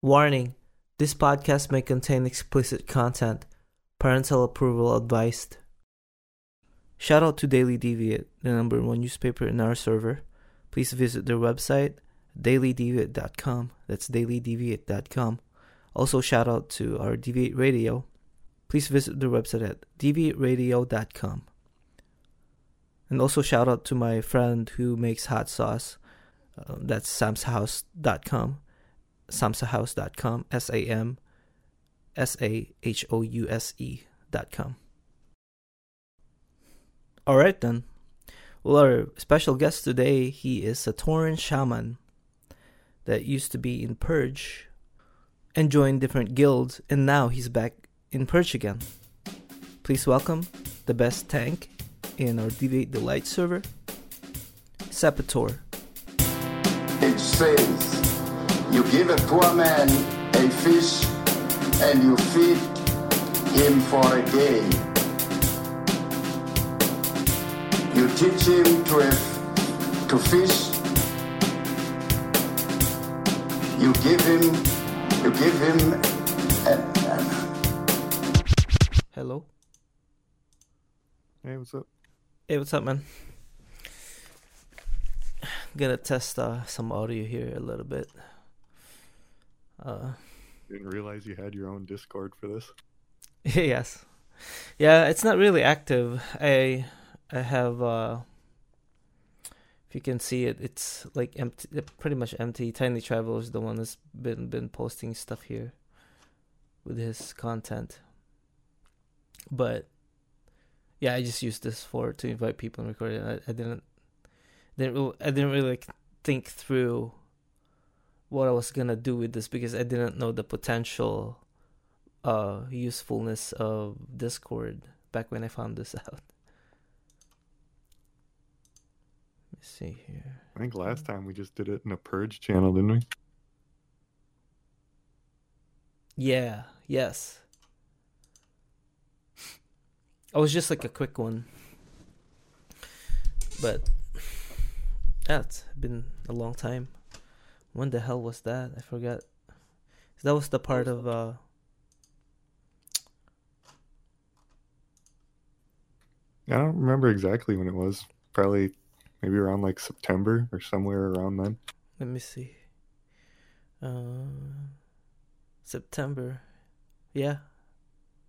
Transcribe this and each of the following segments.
Warning this podcast may contain explicit content. Parental approval advised. Shout out to Daily Deviate, the number one newspaper in our server. Please visit their website, dailydeviate.com. That's dailydeviate.com. Also, shout out to our Deviate Radio. Please visit their website at deviateradio.com. And also, shout out to my friend who makes hot sauce. Uh, that's samshouse.com. Samsahouse.com. S A M S A H O U S E.com. All right, then. Well, our special guest today, he is a Tauren shaman that used to be in Purge and joined different guilds, and now he's back in Purge again. Please welcome the best tank in our Deviate Delight server, Cepitore. It says, You give a poor man a fish and you feed him for a day. You teach him to, have, to fish. You give him, you give him a, Hello. Hey, what's up? Hey, what's up, man? Gonna test uh, some audio here a little bit. Uh, Didn't realize you had your own Discord for this. yes, yeah, it's not really active. I I have uh, if you can see it, it's like empty, pretty much empty. Tiny Traveler is the one that's been been posting stuff here with his content, but yeah, I just used this for to invite people and record it. I, I didn't didn't re- I didn't really like, think through what I was gonna do with this because I didn't know the potential uh usefulness of Discord back when I found this out. Let me see here. I think last time we just did it in a Purge channel, didn't we? Yeah, yes. It was just like a quick one. But yeah, it's been a long time. When the hell was that? I forgot. That was the part of uh I don't remember exactly when it was. Probably maybe around like September or somewhere around then. let me see. Uh September. Yeah.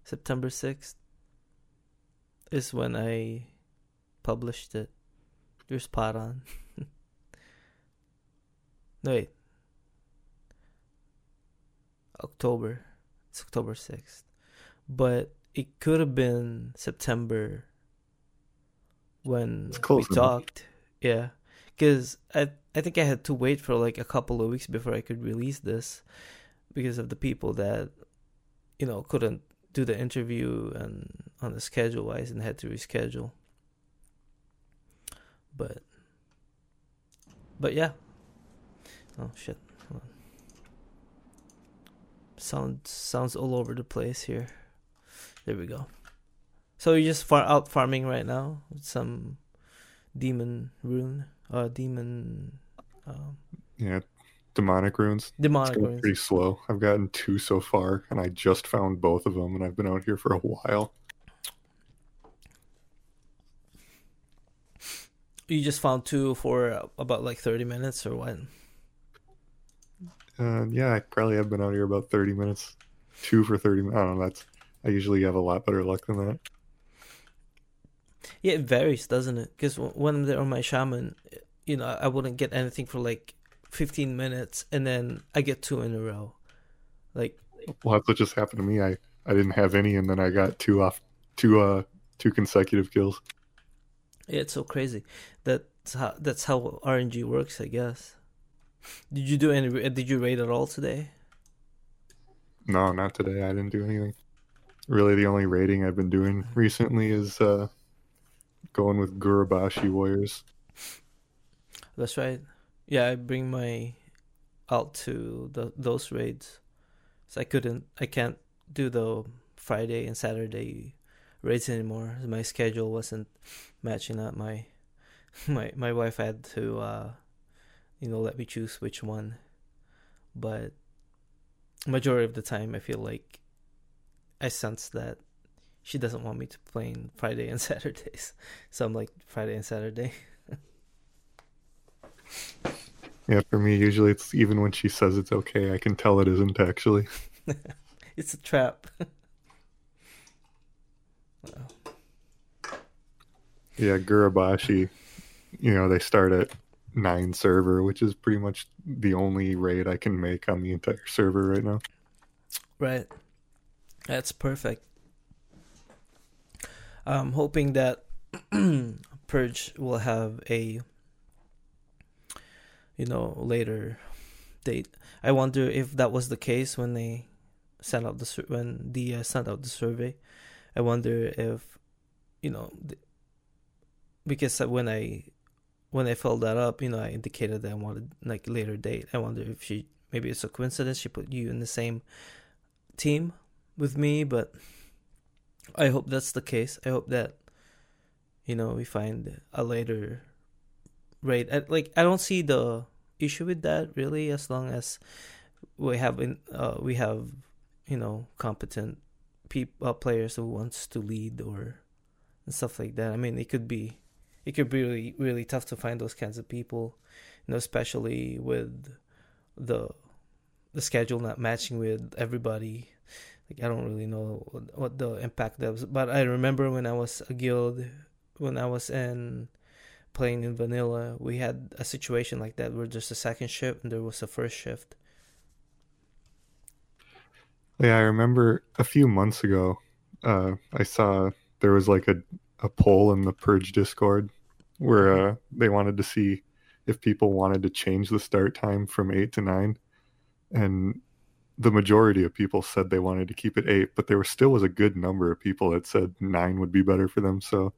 September 6th is when I published it. You're spot on. no, wait. October. It's October 6th. But it could have been September when we talked. Yeah. Because I, I think I had to wait for like a couple of weeks before I could release this because of the people that, you know, couldn't do the interview and on the schedule wise and had to reschedule. But but yeah. Oh shit. Sound sounds all over the place here. There we go. So you're just far out farming right now with some demon rune, uh demon um Yeah, demonic runes. Demonic runes. pretty slow. I've gotten two so far, and I just found both of them, and I've been out here for a while. You just found two for about like 30 minutes or what? Uh, yeah, I probably have been out here about thirty minutes. Two for thirty. mi- I don't know. That's. I usually have a lot better luck than that. Yeah, it varies, doesn't it? Because when I'm there on my shaman, you know, I wouldn't get anything for like 15 minutes, and then I get two in a row. Like, Well, that's what just happened to me. I I didn't have any, and then I got two off, two uh, two consecutive kills. yeah, it's so crazy. That's how that's how RNG works, I guess. Did you do any? Did you raid at all today? No, not today. I didn't do anything. Really, the only raiding I've been doing recently is uh, going with Gurubashi warriors. That's right. Yeah, I bring my out to the those raids. So I couldn't, I can't do the Friday and Saturday raids anymore. My schedule wasn't matching up. My my my wife had to, uh, you know, let me choose which one. But majority of the time, I feel like I sense that she doesn't want me to play on Friday and Saturdays. So I'm like Friday and Saturday. Yeah, for me, usually it's even when she says it's okay, I can tell it isn't actually. it's a trap. Yeah, Gurubashi, you know, they start at nine server, which is pretty much the only raid I can make on the entire server right now. Right. That's perfect. I'm hoping that Purge will have a you know later date. I wonder if that was the case when they sent out the when the sent out the survey. I wonder if you know because when I when I filled that up, you know, I indicated that I wanted like later date. I wonder if she maybe it's a coincidence she put you in the same team with me, but I hope that's the case. I hope that you know we find a later rate. I, like I don't see the issue with that really, as long as we have in, uh, we have you know competent people uh, players who wants to lead or and stuff like that. I mean, it could be it could be really really tough to find those kinds of people, you know, especially with the the schedule not matching with everybody. Like I don't really know what, the impact was, but I remember when I was a guild, when I was in playing in vanilla, we had a situation like that where there's a second shift and there was a first shift. Yeah, I remember a few months ago, uh, I saw there was like a, a poll in the Purge Discord where uh, they wanted to see if people wanted to change the start time from eight to nine, and the majority of people said they wanted to keep it eight, but there was still was a good number of people that said nine would be better for them. So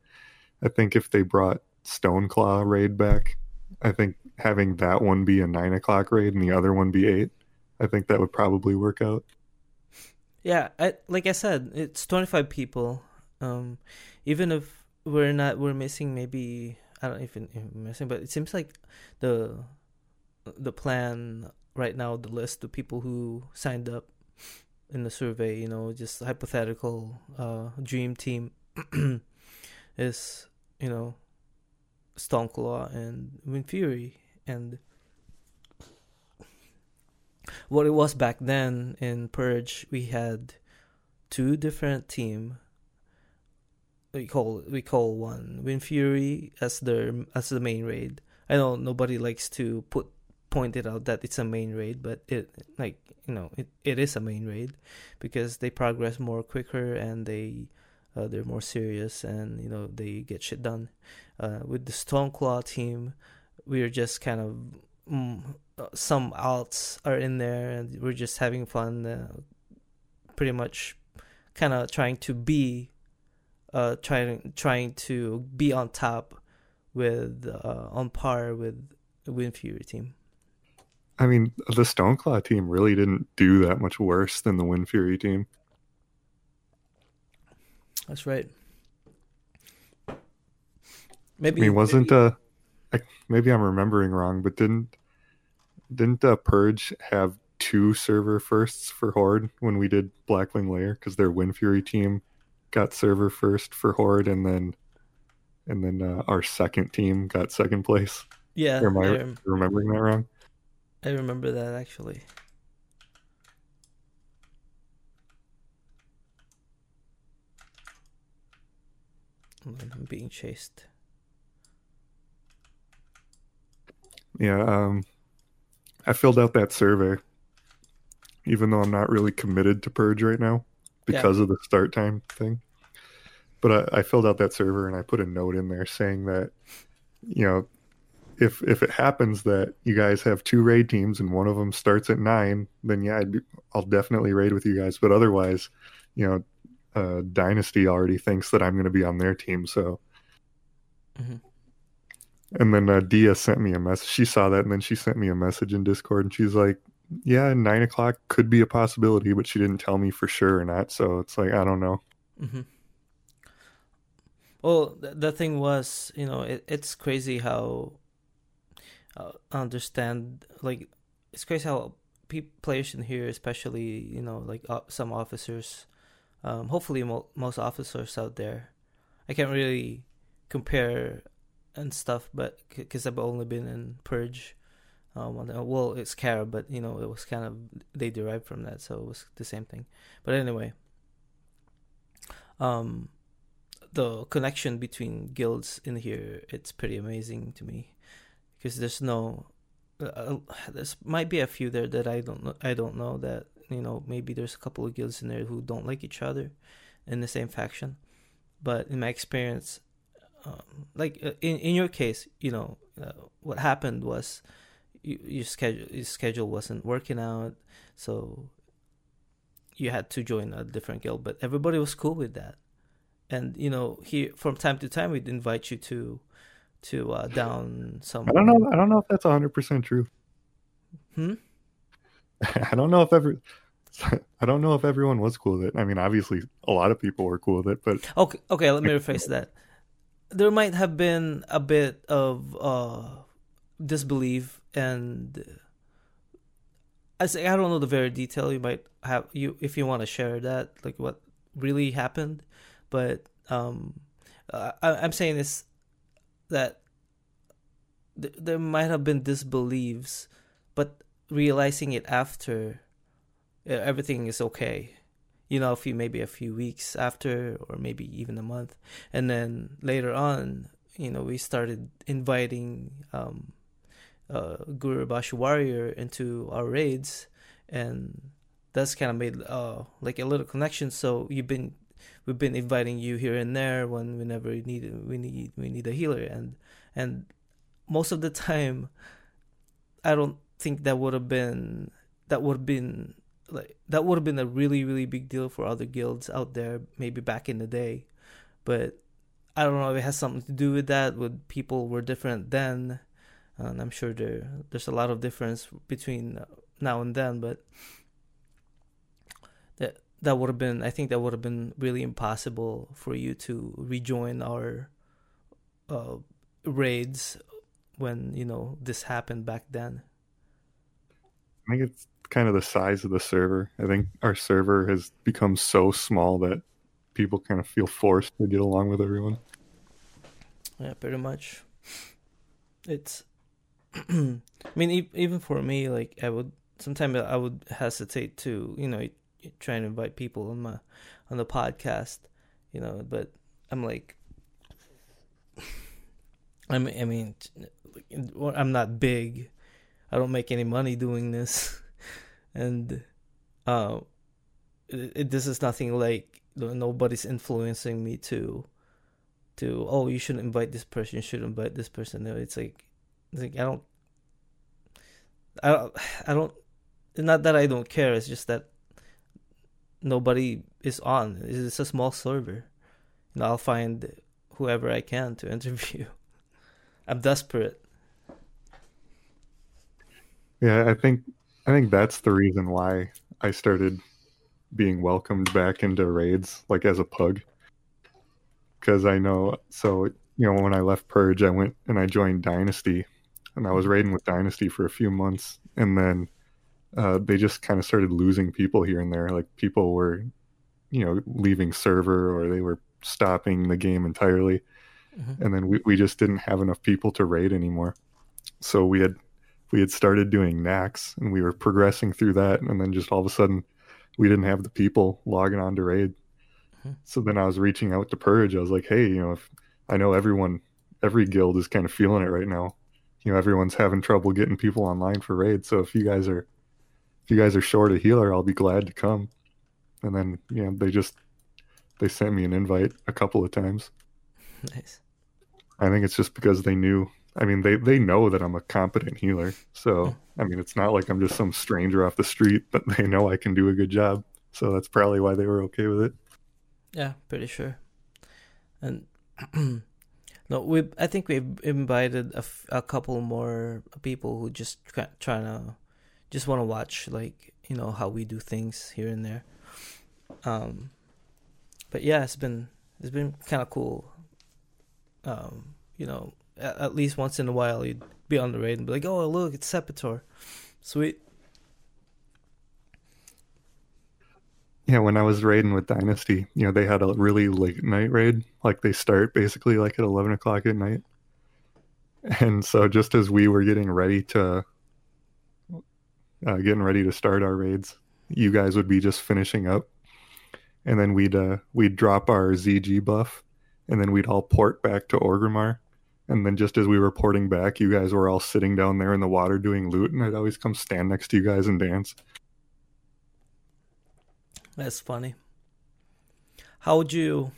I think if they brought Stoneclaw raid back, I think having that one be a nine o'clock raid and the other one be eight, I think that would probably work out. Yeah, I, like I said, it's twenty five people. Um, even if we're not, we're missing maybe I don't even, even missing, but it seems like the the plan right now, the list of people who signed up in the survey, you know, just hypothetical uh, dream team is, you know, Stoneclaw and Wind Fury. And what it was back then in Purge, we had two different team we call we call one Wind Fury as the as the main raid. I know nobody likes to put point it out that it's a main raid, but it like you know it, it is a main raid because they progress more quicker and they uh, they're more serious and you know they get shit done. Uh, with the Stoneclaw team, we're just kind of mm, uh, some alts are in there and we're just having fun, uh, pretty much, kind of trying to be uh, trying trying to be on top with uh, on par with the Wind Fury team. I mean, the Stoneclaw team really didn't do that much worse than the Wind Fury team. That's right. Maybe I mean, wasn't maybe, uh, I, maybe I'm remembering wrong, but didn't didn't uh, Purge have two server firsts for Horde when we did Blackwing Lair because their Wind Fury team got server first for Horde, and then and then uh, our second team got second place. Yeah, am I, I rem- remembering that wrong? I remember that actually. I'm being chased. Yeah, um, I filled out that survey, even though I'm not really committed to Purge right now because yeah. of the start time thing. But I, I, filled out that server and I put a note in there saying that, you know, if if it happens that you guys have two raid teams and one of them starts at nine, then yeah, be, I'll definitely raid with you guys. But otherwise, you know, uh, Dynasty already thinks that I'm going to be on their team, so. Mm-hmm. And then uh, Dia sent me a message. She saw that, and then she sent me a message in Discord, and she's like, yeah, nine o'clock could be a possibility, but she didn't tell me for sure or not. So it's like I don't know. Mm-hmm. Well, th- the thing was, you know, it, it's crazy how uh, understand like it's crazy how pe- players in here, especially you know like uh, some officers, um, hopefully mo- most officers out there, I can't really compare and stuff, but because I've only been in Purge, um, well, it's Kara, but you know, it was kind of they derived from that, so it was the same thing. But anyway, um, the connection between guilds in here it's pretty amazing to me because there's no uh, uh there's might be a few there that I don't know I don't know that you know maybe there's a couple of guilds in there who don't like each other in the same faction but in my experience um, like uh, in in your case you know uh, what happened was you, your schedule your schedule wasn't working out so you had to join a different guild but everybody was cool with that and you know here from time to time we'd invite you to to uh, down some. I don't know. I don't know if that's hundred percent true. Hmm. I don't know if every. I don't know if everyone was cool with it. I mean, obviously, a lot of people were cool with it, but okay. Okay, let me rephrase that. There might have been a bit of uh, disbelief, and I say I don't know the very detail. You might have you if you want to share that, like what really happened but um, I, I'm saying this that th- there might have been disbeliefs, but realizing it after everything is okay. You know, a few maybe a few weeks after, or maybe even a month, and then later on, you know, we started inviting um, uh, Guru Warrior into our raids, and that's kind of made uh, like a little connection. So you've been we've been inviting you here and there when whenever we need we need we need a healer. And and most of the time I don't think that would have been that would have been like that would have been a really really big deal for other guilds out there maybe back in the day. But I don't know if it has something to do with that with people were different then and I'm sure there there's a lot of difference between now and then but that that would have been I think that would have been really impossible for you to rejoin our uh, raids when you know this happened back then. I think it's kind of the size of the server. I think our server has become so small that people kind of feel forced to get along with everyone. Yeah, pretty much. It's I mean even for me like I would sometimes I would hesitate to, you know, try and invite people on my on the podcast, you know. But I'm like, I mean, I mean, I'm not big. I don't make any money doing this, and uh, it, it, this is nothing like nobody's influencing me to to oh you shouldn't invite this person you shouldn't invite this person no it's like like i don't i don't i don't not that i don't care it's just that nobody is on. It's a small server. And I'll find whoever I can to interview. I'm desperate. Yeah, I think I think that's the reason why I started being welcomed back into raids like as a pug. Cuz I know so you know when I left Purge I went and I joined Dynasty and I was raiding with Dynasty for a few months and then uh, they just kind of started losing people here and there. Like people were, you know, leaving server or they were stopping the game entirely. Mm-hmm. And then we, we just didn't have enough people to raid anymore. So we had we had started doing Naxx and we were progressing through that and then just all of a sudden we didn't have the people logging on to raid. Mm-hmm. So then I was reaching out to Purge. I was like, hey, you know, if I know everyone every guild is kind of feeling it right now. You know, everyone's having trouble getting people online for raids. So if you guys are if you guys are short a healer, I'll be glad to come. And then, you know, they just they sent me an invite a couple of times. Nice. I think it's just because they knew. I mean, they they know that I'm a competent healer. So, hmm. I mean, it's not like I'm just some stranger off the street, but they know I can do a good job. So that's probably why they were okay with it. Yeah, pretty sure. And no, we I think we've invited a, f- a couple more people who just trying to just want to watch like you know how we do things here and there. Um, but yeah, it's been it's been kind of cool. Um, you know, at, at, least once in a while you'd be on the raid and be like, "Oh, look, it's Cepitore, sweet." Yeah, when I was raiding with Dynasty, you know, they had a really late night raid. Like they start basically like at eleven o'clock at night. And so just as we were getting ready to uh, getting ready to start our raids, you guys would be just finishing up, and then we'd uh, we'd drop our ZG buff, and then we'd all port back to Orgrimmar, and then just as we were porting back, you guys were all sitting down there in the water doing loot, and I'd always come stand next to you guys and dance. That's funny. How would you?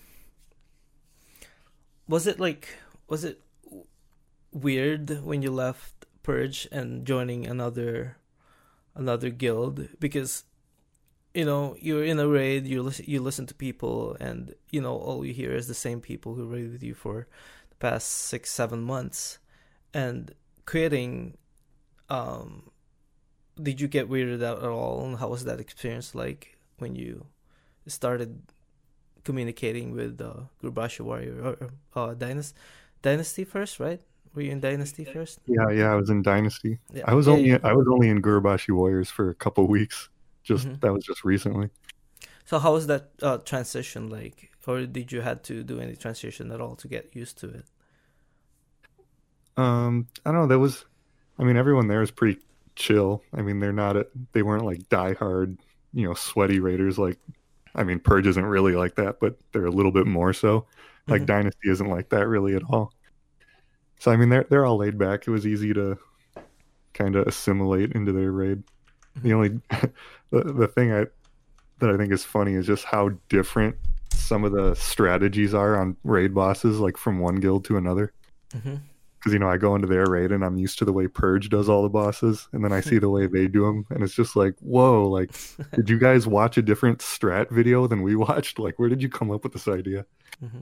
Was it like? Was it weird when you left Purge and joining another another guild because you know you're in a raid you listen you listen to people and you know all you hear is the same people who raid with you for the past six seven months and quitting um did you get weirded out at all and how was that experience like when you started communicating with uh Gurubashi warrior or uh dynasty dynasty first right were you in Dynasty first? Yeah, yeah, I was in Dynasty. Yeah. I was yeah, only yeah. I was only in Gurubashi Warriors for a couple weeks. Just mm-hmm. that was just recently. So how was that uh, transition like, or did you had to do any transition at all to get used to it? Um, I don't know. That was, I mean, everyone there is pretty chill. I mean, they're not a, they weren't like diehard, you know, sweaty raiders. Like, I mean, Purge isn't really like that, but they're a little bit more so. Like mm-hmm. Dynasty isn't like that really at all. So I mean, they're they're all laid back. It was easy to kind of assimilate into their raid. The only the, the thing I that I think is funny is just how different some of the strategies are on raid bosses, like from one guild to another. Because you know, I go into their raid and I'm used to the way Purge does all the bosses, and then I see the way they do them, and it's just like, whoa! Like, did you guys watch a different strat video than we watched? Like, where did you come up with this idea? Mm-hmm.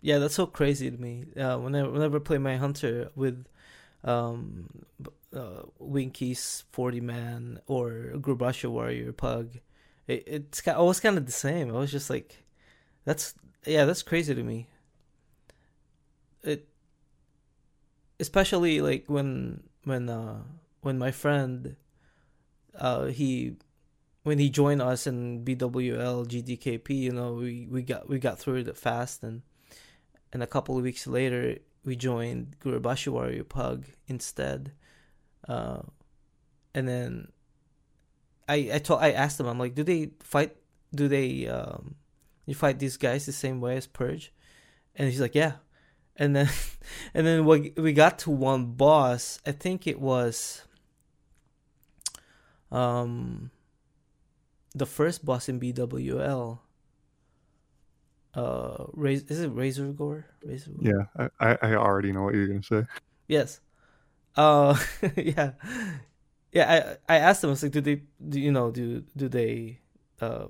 Yeah, that's so crazy to me. Uh, whenever whenever I play my hunter with um, uh, Winky's forty man or Gurubashi warrior pug, it, it's always kind of the same. I was just like, that's yeah, that's crazy to me. It especially like when when uh when my friend uh he when he joined us in BWL GDKP, you know, we, we got we got through it fast and and a couple of weeks later we joined Gurubashi Warrior Pug instead. Uh, and then I I told I asked them I'm like, do they fight? Do they um, you fight these guys the same way as Purge? And he's like, yeah. And then and then we we got to one boss. I think it was um the first boss in BWL uh Raz- is it Razorgore? Razor yeah I, I already know what you're gonna say. Yes. Uh yeah. Yeah i i asked them i was like do they do you know do do they uh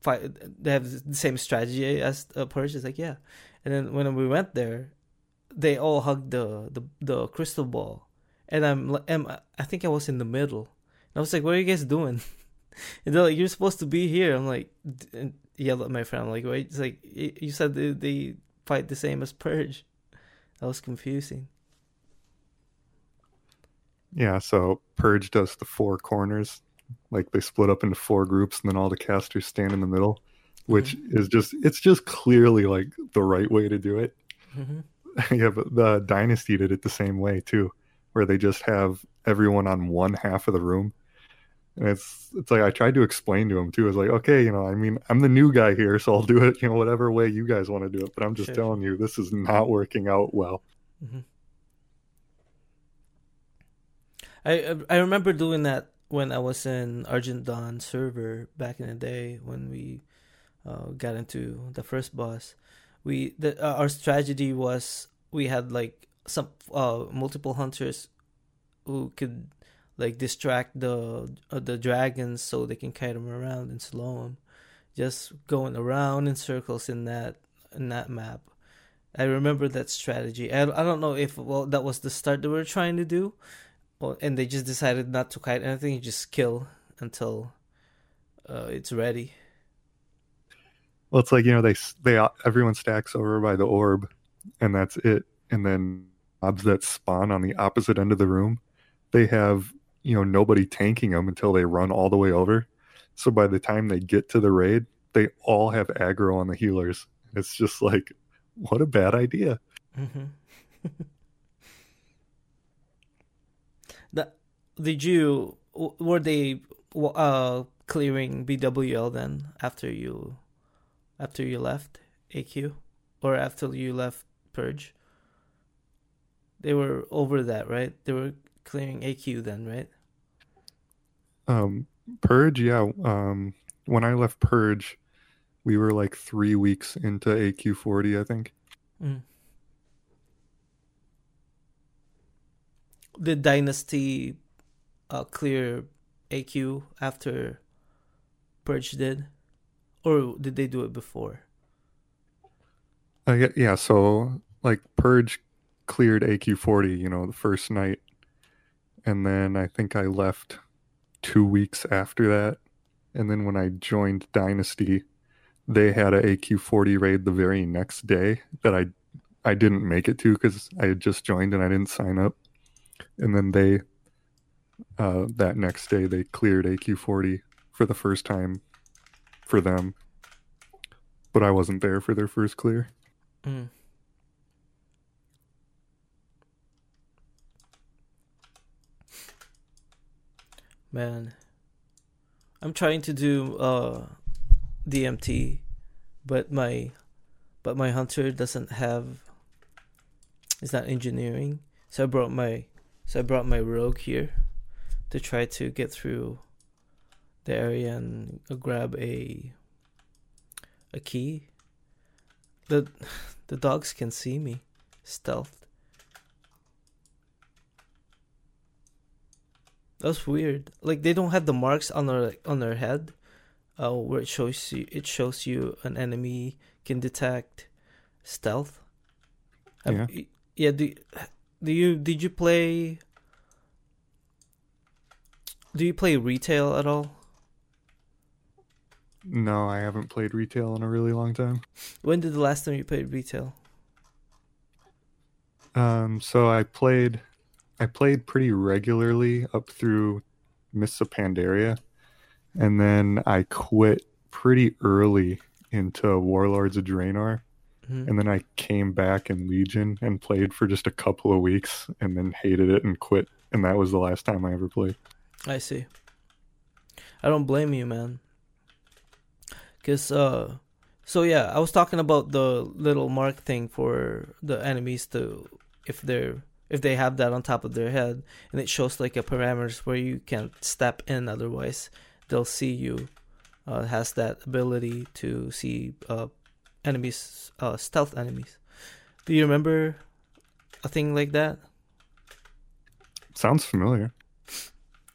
fight they have the same strategy as a purge? It's like yeah and then when we went there they all hugged the the, the crystal ball and i'm am i think i was in the middle and i was like what are you guys doing and they're like you're supposed to be here i'm like yelled at my friend. I'm like, wait, it's like you said they, they fight the same as Purge. That was confusing. Yeah, so Purge does the four corners, like they split up into four groups, and then all the casters stand in the middle, which mm-hmm. is just it's just clearly like the right way to do it. Mm-hmm. yeah, but the Dynasty did it the same way too, where they just have everyone on one half of the room and it's it's like I tried to explain to him too. It's like, okay, you know, I mean, I'm the new guy here, so I'll do it, you know, whatever way you guys want to do it. But I'm just sure. telling you, this is not working out well. Mm-hmm. I I remember doing that when I was in Argent Dawn server back in the day when we uh, got into the first boss. We the uh, our strategy was we had like some uh, multiple hunters who could like distract the uh, the dragons so they can kite them around and slow them. Just going around in circles in that in that map. I remember that strategy. I, I don't know if well that was the start they were trying to do, well, and they just decided not to kite anything. Just kill until uh, it's ready. Well, it's like you know they they everyone stacks over by the orb, and that's it. And then mobs that spawn on the opposite end of the room, they have you know nobody tanking them until they run all the way over So by the time they get to the raid, they all have aggro on the healers. It's just like, what a bad idea. Mm-hmm. did you were they uh clearing BWL then after you after you left AQ or after you left Purge? They were over that, right? They were clearing AQ then, right? Um, Purge, yeah. Um, when I left Purge, we were like three weeks into AQ40, I think. Mm. Did Dynasty uh, clear AQ after Purge did, or did they do it before? Uh, yeah. So like Purge cleared AQ40, you know, the first night, and then I think I left two weeks after that, and then when I joined Dynasty, they had a AQ40 raid the very next day that I I didn't make it to because I had just joined and I didn't sign up, and then they uh, that next day they cleared AQ40 for the first time for them, but I wasn't there for their first clear. Mm. Man, I'm trying to do uh DMT, but my but my hunter doesn't have. It's not engineering, so I brought my so I brought my rogue here to try to get through the area and grab a a key. The the dogs can see me. Stealth. That's weird. Like they don't have the marks on their on their head, uh, where it shows you it shows you an enemy can detect stealth. Yeah. yeah. Do do you did you play? Do you play retail at all? No, I haven't played retail in a really long time. When did the last time you played retail? Um, so I played, I played pretty regularly up through Mists of Pandaria, and then I quit pretty early into Warlords of Draenor, mm-hmm. and then I came back in Legion and played for just a couple of weeks, and then hated it and quit, and that was the last time I ever played. I see. I don't blame you, man. Cause uh, so yeah, I was talking about the little mark thing for the enemies to if they're if they have that on top of their head, and it shows like a parameters where you can step in. Otherwise, they'll see you. Uh, has that ability to see uh, enemies, uh, stealth enemies. Do you remember a thing like that? Sounds familiar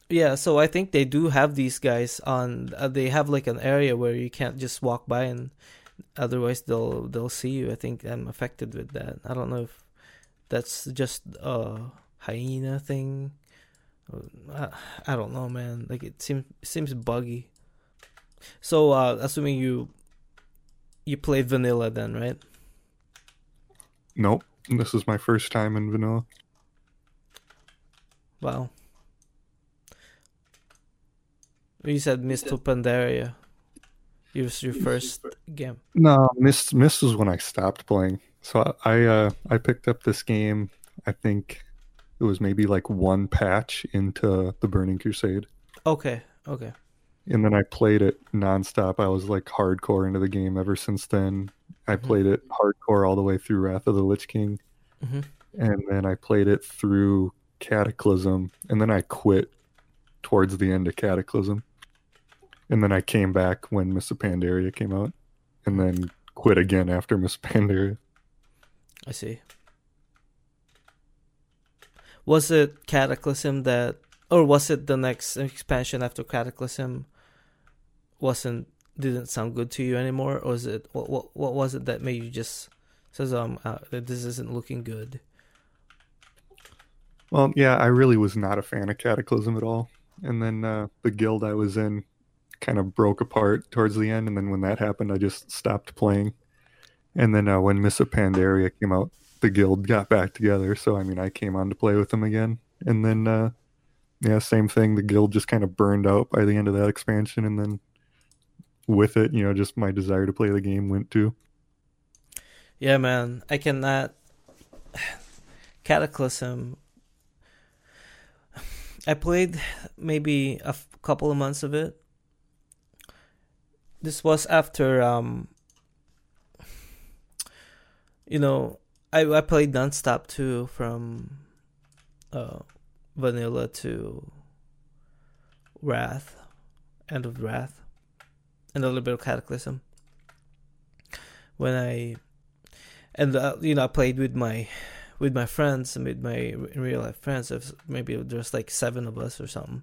yeah so i think they do have these guys on uh, they have like an area where you can't just walk by and otherwise they'll they'll see you. I think i'm affected with that. I don't know if that's just a hyena thing. I, I don't know man. Like it seems seems buggy. So uh assuming you you played vanilla then right? Nope. This is my first time in vanilla. Wow you said Mist of Pandaria. It was your first game. No, Mist Mist was when I stopped playing. So I uh, I picked up this game. I think it was maybe like one patch into the Burning Crusade. Okay. Okay. And then I played it nonstop. I was like hardcore into the game ever since then. I mm-hmm. played it hardcore all the way through Wrath of the Lich King. Mm-hmm. And then I played it through Cataclysm. And then I quit towards the end of Cataclysm and then I came back when Mists of Pandaria came out, and then quit again after Mists of Pandaria. I see. Was it Cataclysm that, or was it the next expansion after Cataclysm? Wasn't didn't sound good to you anymore, or was it what what what was it that made you just says um uh, this isn't looking good? Well, yeah, I really was not a fan of Cataclysm at all, and then uh, the guild I was in kind of broke apart towards the end, and then when that happened, I just stopped playing. And then uh, when Mists of Pandaria came out, the guild got back together. So I mean, I came on to play with them again, and then uh, yeah, same thing. The guild just kind of burned out by the end of that expansion, and then with it, you know, just my desire to play the game went too. Yeah, man, I cannot. Cataclysm. I played maybe a f- couple of months of it. This was after, um, you know, I I played nonstop too from uh, vanilla to Wrath, End of Wrath, and a little bit of Cataclysm. When I and uh, you know I played with my with my friends and with my real life friends. Maybe there's like seven of us or something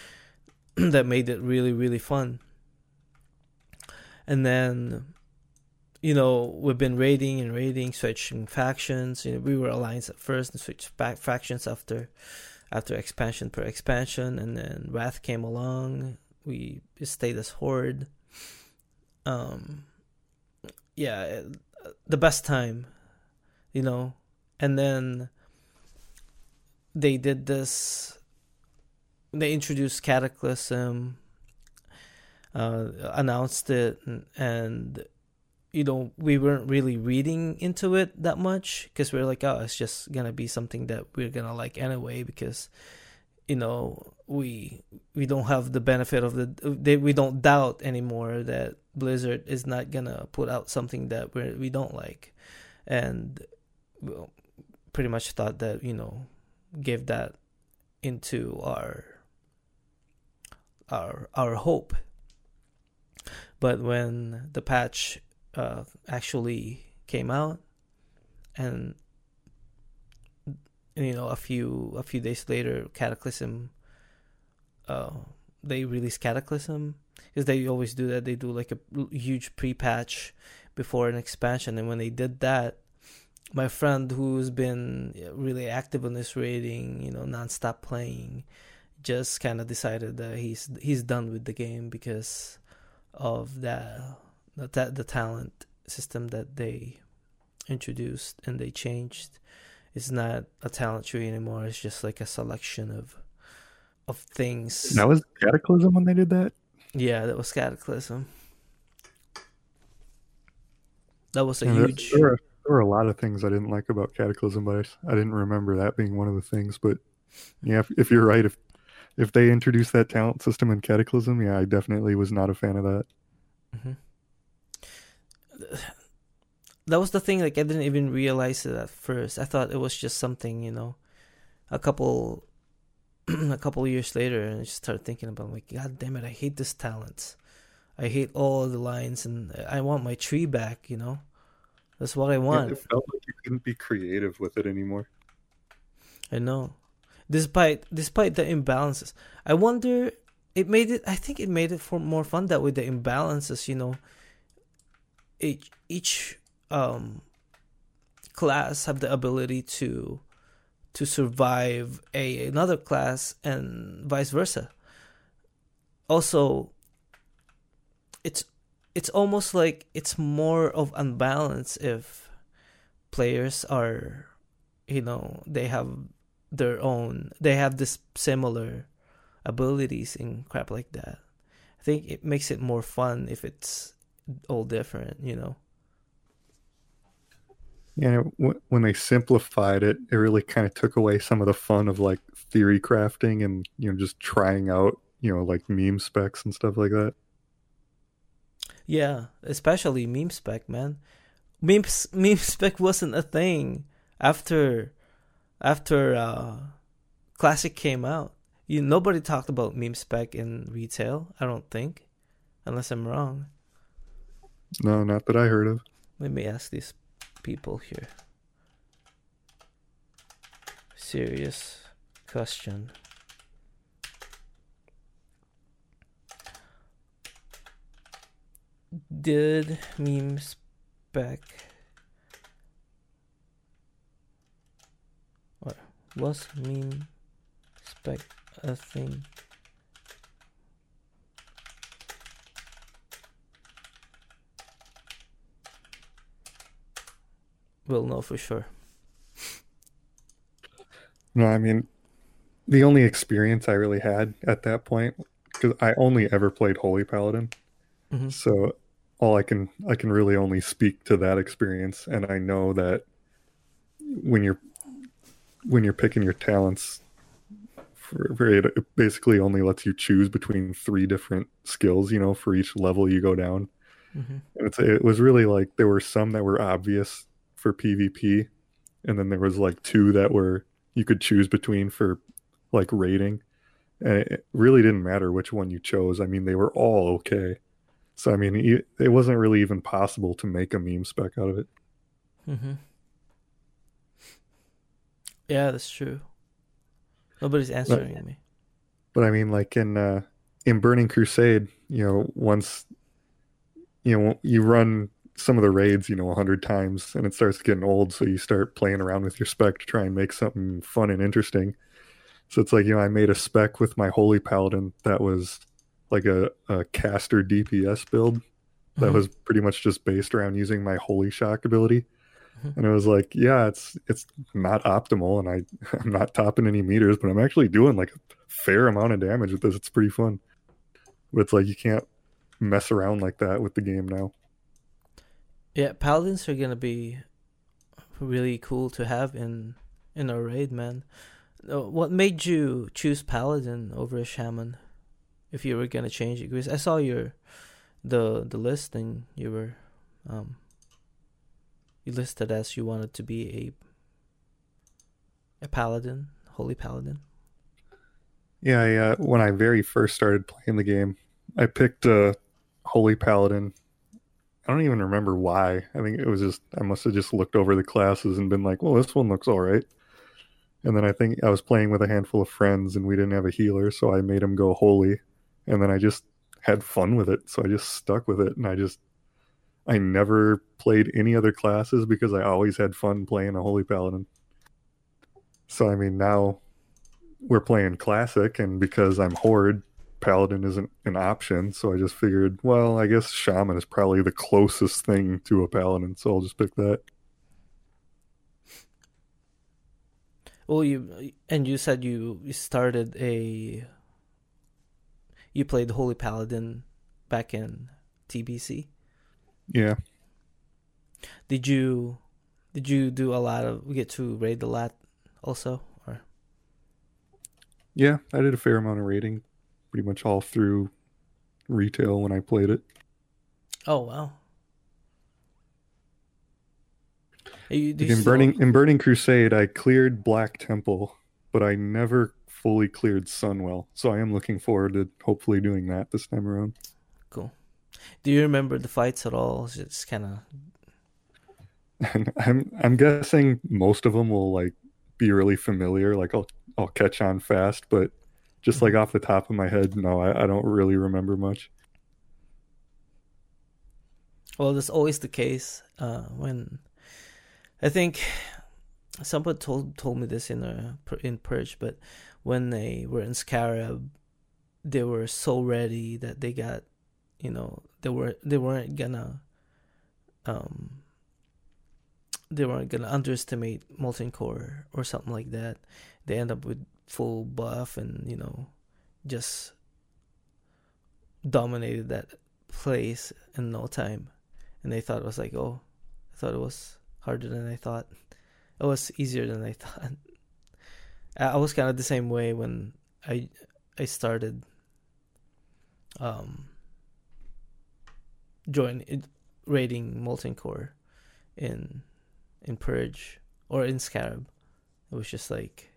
that made it really really fun. And then, you know, we've been raiding and raiding, switching factions. You know, we were alliance at first and switched back factions after after expansion per expansion, and then Wrath came along. We stayed as Horde. Um, yeah, the best time, you know, and then they did this. They introduced Cataclysm, uh, announced it, and, you know we weren't really reading into it that much because we are like, oh, it's just gonna be something that we're gonna like anyway because you know we we don't have the benefit of the they, we don't doubt anymore that Blizzard is not gonna put out something that we we don't like, and well, pretty much thought that you know gave that into our our our hope. But when the patch uh, actually came out, and you know a few a few days later, Cataclysm. Uh, they released Cataclysm because they always do that. They do like a huge pre-patch before an expansion, and when they did that, my friend who's been really active on this raiding, you know, nonstop playing, just kind of decided that he's he's done with the game because of that the the talent system that they introduced and they changed. It's not a talent tree anymore. It's just like a selection of of things. That was Cataclysm when they did that. Yeah, that was Cataclysm. That was a yeah, huge. There, there, there were a lot of things I didn't like about Cataclysm, but I, I didn't remember that being one of the things. But yeah, if, if, you're right, if if they introduced that talent system in Cataclysm, yeah, I definitely was not a fan of that. Mm-hmm. That was the thing. Like I didn't even realize it at first. I thought it was just something, you know, a couple, a couple years later, and I just started thinking about like, God damn it, I hate this talent. I hate all the lines, and I want my tree back. You know. That's what I want. it felt like you couldn't be creative with it anymore. I know. Despite despite the imbalances. I wonder it made it I think it made it for more fun that with the imbalances, you know. Each each um class have the ability to to survive a another class and vice versa. Also it's it's almost like it's more of unbalance if players are you know they have their own. They have this similar abilities and crap like that. I think it makes it more fun if it's all different you know? Yeah when they simplified it it really kind of took away some of the fun of like theory crafting and you know just trying out you know like meme specs and stuff like that. Yeah, especially meme spec, man. Meme meme spec wasn't a thing after after uh, classic came out. You nobody talked about meme spec in retail. I don't think, unless I'm wrong. No, not that I heard of. Let me ask these people here. Serious question. did meme spec or was mean spec a thing? We'll know for sure. No i mean the only experience I really had at that point because I only ever played Holy Paladin, Mhm. so all I can I can really only speak to that experience, and I know that when you're when you're picking your talents, for, for it, it basically only lets you choose between three different skills. You know, for each level you go down, Mhm. and it's it was really like there were some that were obvious for PvP, and then there was like two that were you could choose between for like rating, and it really didn't matter which one you chose. I mean, they were all okay. So I mean, it wasn't really even possible to make a meme spec out of it. Mm-hmm. Yeah, that's true. Nobody's answering me. But I mean, like in uh, in Burning Crusade, you know, once you know you run some of the raids, you know, a hundred times, and it starts getting old, so you start playing around with your spec to try and make something fun and interesting. So it's like you know, I made a spec with my Holy Paladin that was like a, a caster DPS build that Mhm. was pretty much just based around using my Holy Shock ability. And it was like, yeah, it's it's not optimal, and I I'm not topping any meters, but I'm actually doing like a fair amount of damage with this. It's pretty fun. But it's like you can't mess around like that with the game now. Yeah, paladins are gonna be really cool to have in in a raid, man. Uh, What made you choose paladin over a shaman? If you were gonna change it, because I saw your the the list and you were um you listed as you wanted to be a a paladin, holy paladin. Yeah, I, uh, when I very first started playing the game, I picked a Holy Paladin. I don't even remember why. I think it was just I must have just looked over the classes and been like, "Well, this one looks all right." And then I think I was playing with a handful of friends and we didn't have a healer, so I made him go Holy, and then I just had fun with it. So I just stuck with it, and I just I never played any other classes because I always had fun playing a Holy Paladin. So I mean, now we're playing classic and because i'm horde paladin isn't an option so i just figured well i guess shaman is probably the closest thing to a paladin so i'll just pick that Well, you and you said you you started a you played holy paladin back in TBC. Yeah. Did you did you do a lot of get to raid a lot also or? Yeah i did a fair amount of raiding pretty much all through retail when i played it. Oh wow. You, in still- burning in burning crusade i cleared black temple but i never fully cleared sunwell so i am looking forward to hopefully doing that this time around. Cool do you remember the fights at all it's just kind of I'm I'm guessing most of them will like be really familiar. Like I'll I'll catch on fast, but just like off the top of my head, no, I, I don't really remember much. Well, that's always the case uh, when I think someone told told me this in a in Purge, but when they were in Scarab, they were so ready that they got, you know, they were they weren't gonna, um, they weren't gonna underestimate Molten Core or something like that. They end up with full buff and you know, just dominated that place in no time and they thought it was like, oh, I thought it was harder than I thought. It was easier than I thought. I was kind of the same way when I I started um join raiding Molten Core in in Purge or in Scarab. It was just like,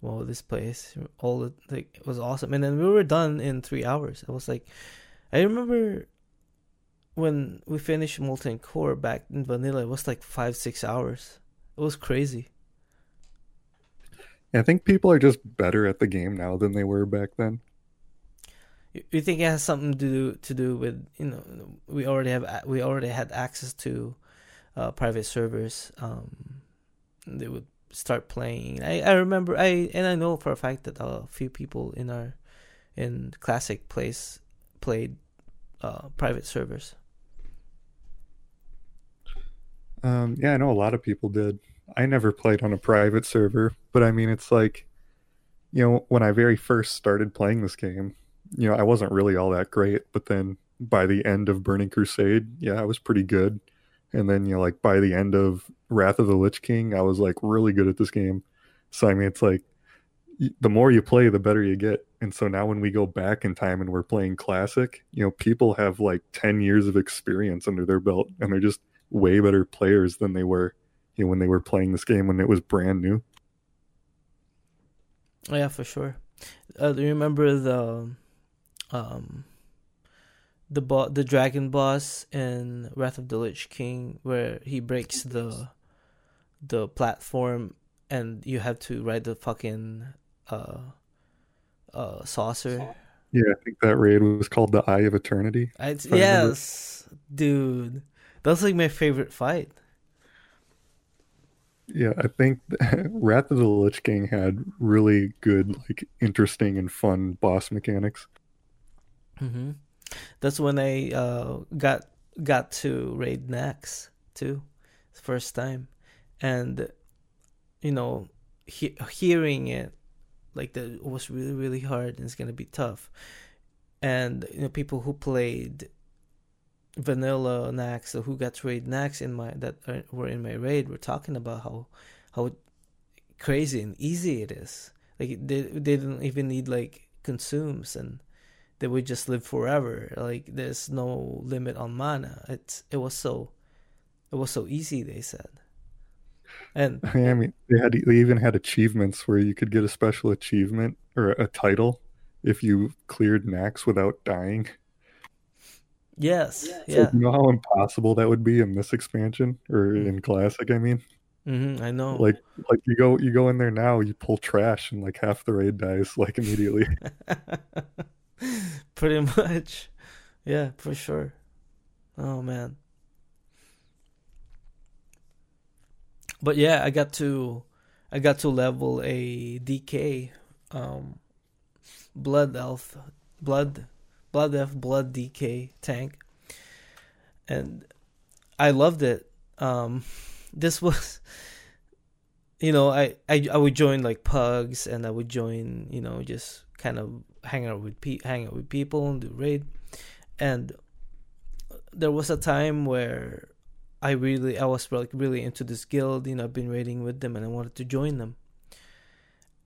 wow, this place all the, like it was awesome. And then we were done in three hours. I was like, I remember when we finished Molten Core back in vanilla, it was like five, six hours. It was crazy. I think people are just better at the game now than they were back then. You, think it has something to do to do with you know we already have we already had access to uh, private servers. Um, they would start playing. I, I remember I and I know for a fact that a few people in our in classic place played uh, private servers. Um, yeah, I know a lot of people did. I never played on a private server, but I mean, it's like you know, when I very first started playing this game, you know, I wasn't really all that great, but then by the end of Burning Crusade, yeah, I was pretty good. And then, you know, like by the end of Wrath of the Lich King, I was like really good at this game. So, I mean, it's like the more you play, the better you get. And so now when we go back in time and we're playing Classic, you know, people have like 10 years of experience under their belt and they're just way better players than they were, you know, when they were playing this game when it was brand new. Yeah, for sure. Uh, do you remember the um the bo- the dragon boss in Wrath of the Lich King where he breaks the the platform and you have to ride the fucking uh uh saucer. Yeah, I think that raid was called the Eye of Eternity. I, yes, dude. That's like my favorite fight. Yeah, I think Wrath of the Lich King had really good, like, interesting and fun boss mechanics. Mm-hmm. That's when I uh, got got to raid Nax too, first time, and you know, he- hearing it like that was really really hard and it's gonna be tough, and you know people who played vanilla Nax or who got raid Nax in my that were in my raid were talking about how how crazy and easy it is. Like they they didn't even need like consumes and they would just live forever. Like there's no limit on mana. It's it was so it was so easy. They said. And I mean, they had they even had achievements where you could get a special achievement or a title if you cleared Nax without dying. Yes, yeah. yeah. you know how impossible that would be in this expansion or in Classic. I mean, mm-hmm, I know. Like, like you go you go in there now, you pull trash, and like half the raid dies like immediately. Pretty much. Yeah, for sure. Oh man. But yeah, I got to I got to level a DK um blood elf blood blood elf blood DK tank. And I loved it. Um this was you know, I, I I would join like pugs and I would join, you know, just kind of hang out with pe- hang out with people and do raid. And there was a time where I really I was like really into this guild. You know, I've been raiding with them and I wanted to join them.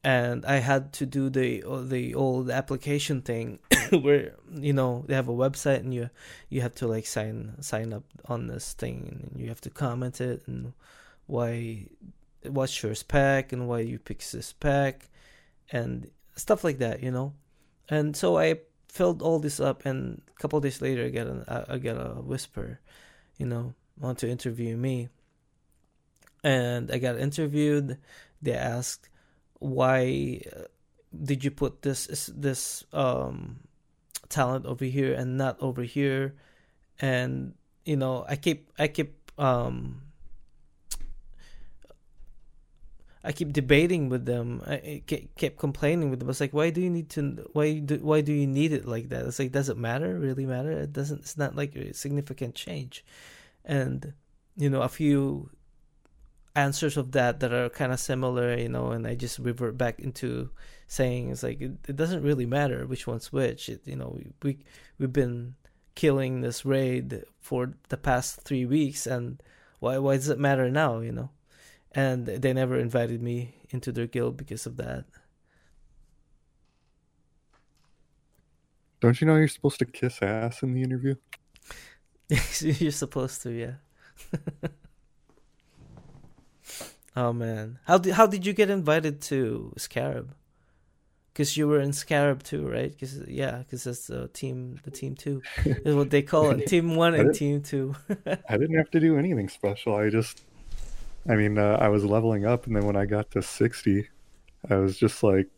And I had to do the uh, the old application thing where you know they have a website and you you have to like sign sign up on this thing and you have to comment it and why what's your spec and why you pick this spec and stuff like that, you know. And so I filled all this up, and a couple days later, I get a I get a whisper, you know, want to interview me. And I got interviewed. They asked, "Why uh, did you put this this um talent over here and not over here?" And you know, I keep I keep um I keep debating with them. I kept complaining with them. It's like, why do you need to? Why do why do you need it like that? It's like, does it matter? Really matter? It doesn't. It's not like a significant change, and you know, a few answers of that that are kind of similar, you know, and I just revert back into saying it's like it, it doesn't really matter which one's which. It, you know, we, we we've been killing this raid for the past three weeks, and why why does it matter now? You know and they never invited me into their guild because of that. Don't you know you're supposed to kiss ass in the interview? you're supposed to, yeah. oh man, how did how did you get invited to Scarab? Because you were in Scarab too, right? Because yeah, because that's the team, the team two is what they call it, team one and team two. I didn't have to do anything special. I just I mean, uh, I was leveling up, and then when I got to 60, I was just like,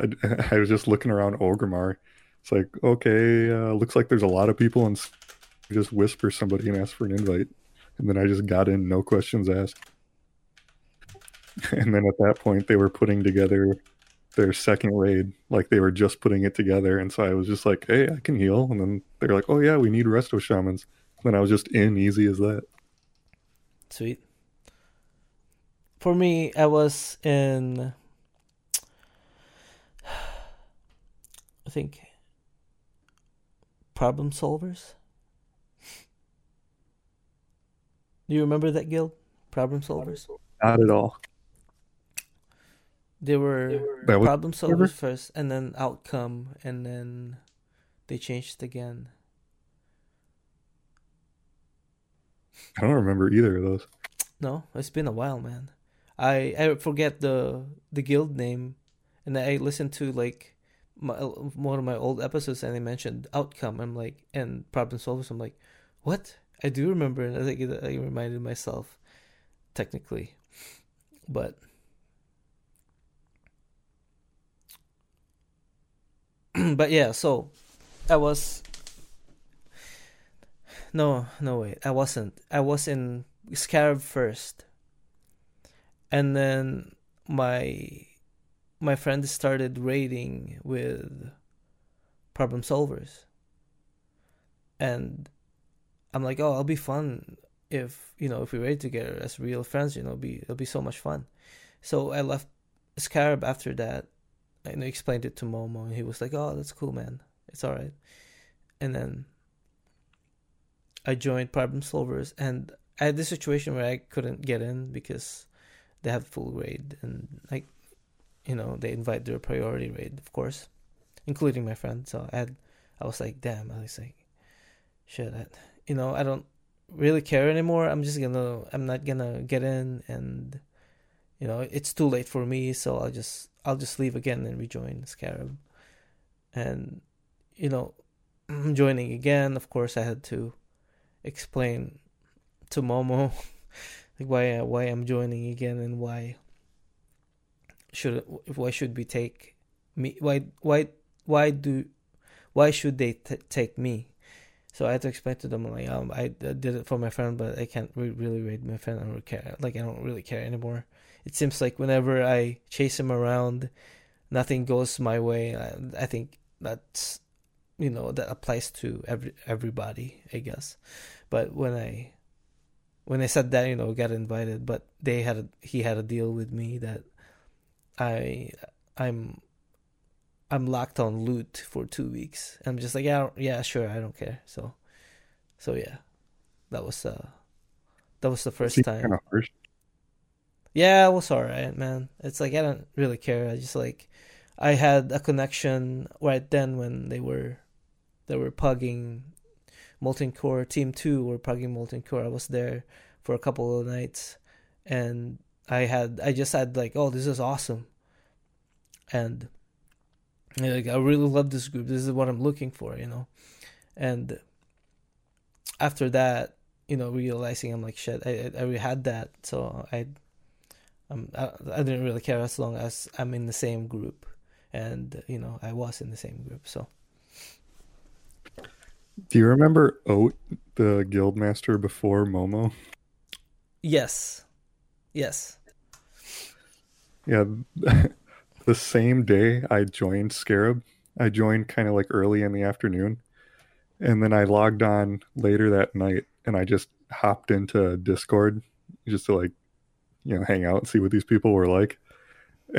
I, I was just looking around Orgrimmar. It's like, okay, uh, looks like there's a lot of people, and just whisper somebody and ask for an invite. And then I just got in, no questions asked. And then at that point, they were putting together their second raid, like they were just putting it together. And so I was just like, hey, I can heal. And then they're like, oh, yeah, we need resto shamans. And then I was just in, easy as that. Sweet. For me, I was in I think problem solvers. Do you remember that guild? Problem solvers? Not at all. They were That was problem solvers first and then outcome and then they changed again. I don't remember either of those. No, it's been a while, man. I I forget the the guild name, and I listened to like my, one of my old episodes, and they mentioned outcome. I'm like, and problem solvers. I'm like, what? I do remember, and I think I reminded myself, technically, but. but yeah, so I was. No, no wait, I wasn't. I was in Scarab first, and then my my friend started raiding with problem solvers, and I'm like, oh, i'll be fun if you know if we raid together as real friends. You know, be it'll be so much fun. So I left Scarab after that, and I explained it to Momo, and he was like, oh, that's cool, man. It's all right. And then I joined problem solvers, and I had this situation where I couldn't get in because they have full raid, and like, you know, they invite their priority raid, of course, including my friend. So I had, I was like, damn, I was like, shit, I, you know, I don't really care anymore. I'm just gonna, I'm not gonna get in, and you know, it's too late for me. So I'll just, I'll just leave again and rejoin Scarab, and you know, joining again. Of course, I had to explain to Momo why why I'm joining again and why should why should we take me why why why do why should they t- take me? So I had to explain to them like um I did it for my friend but I can't re- really rate my friend. I don't care like I don't really care anymore. It seems like whenever I chase him around nothing goes my way. I, I think that's you know that applies to every everybody I guess. But when I when I said that, you know, got invited, but they had a, he had a deal with me that I I'm I'm locked on loot for two weeks. I'm just like yeah yeah sure I don't care. So so yeah, that was uh that was the first time. Kind of harsh. Yeah, it was alright, man. It's like I don't really care. I just like I had a connection right then when they were they were pugging Molten Core Team Two were pugging Molten Core. I was there for a couple of nights, and I had I just had like, oh, this is awesome, and like I really love this group. This is what I'm looking for, you know, and after that, you know, realizing I'm like shit. I I already had that, so I. I, I didn't really care as long as I'm in the same group, and you know I was in the same group. So Do you remember Oat, the guild master before Momo? yes, yes. Yeah, the same day I joined Scarab, I joined kind of like early in the afternoon, and then I logged on later that night, and I just hopped into Discord just to like, you know, hang out and see what these people were like.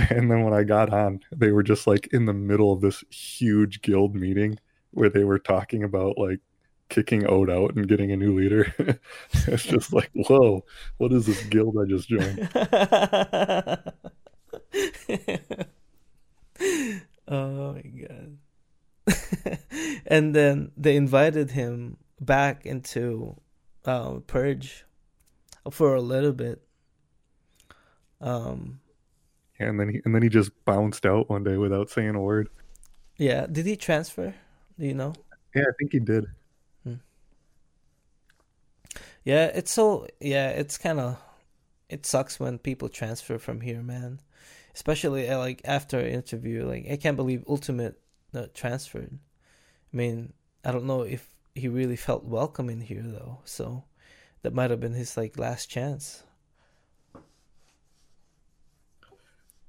And then when I got on, they were just like in the middle of this huge guild meeting where they were talking about like kicking Ode out and getting a new leader. it's just like, whoa, what is this guild I just joined? oh my god. and then they invited him back into uh, Purge for a little bit. Um And then he and then he just bounced out one day without saying a word. yeah, did he transfer? Do you know? Yeah, I think he did. Yeah, it's so yeah, it's kind of it sucks when people transfer from here, man. Especially uh, like after an interview, like I can't believe Ultimate uh, transferred. I mean, I don't know if he really felt welcome in here though, so that might have been his like last chance.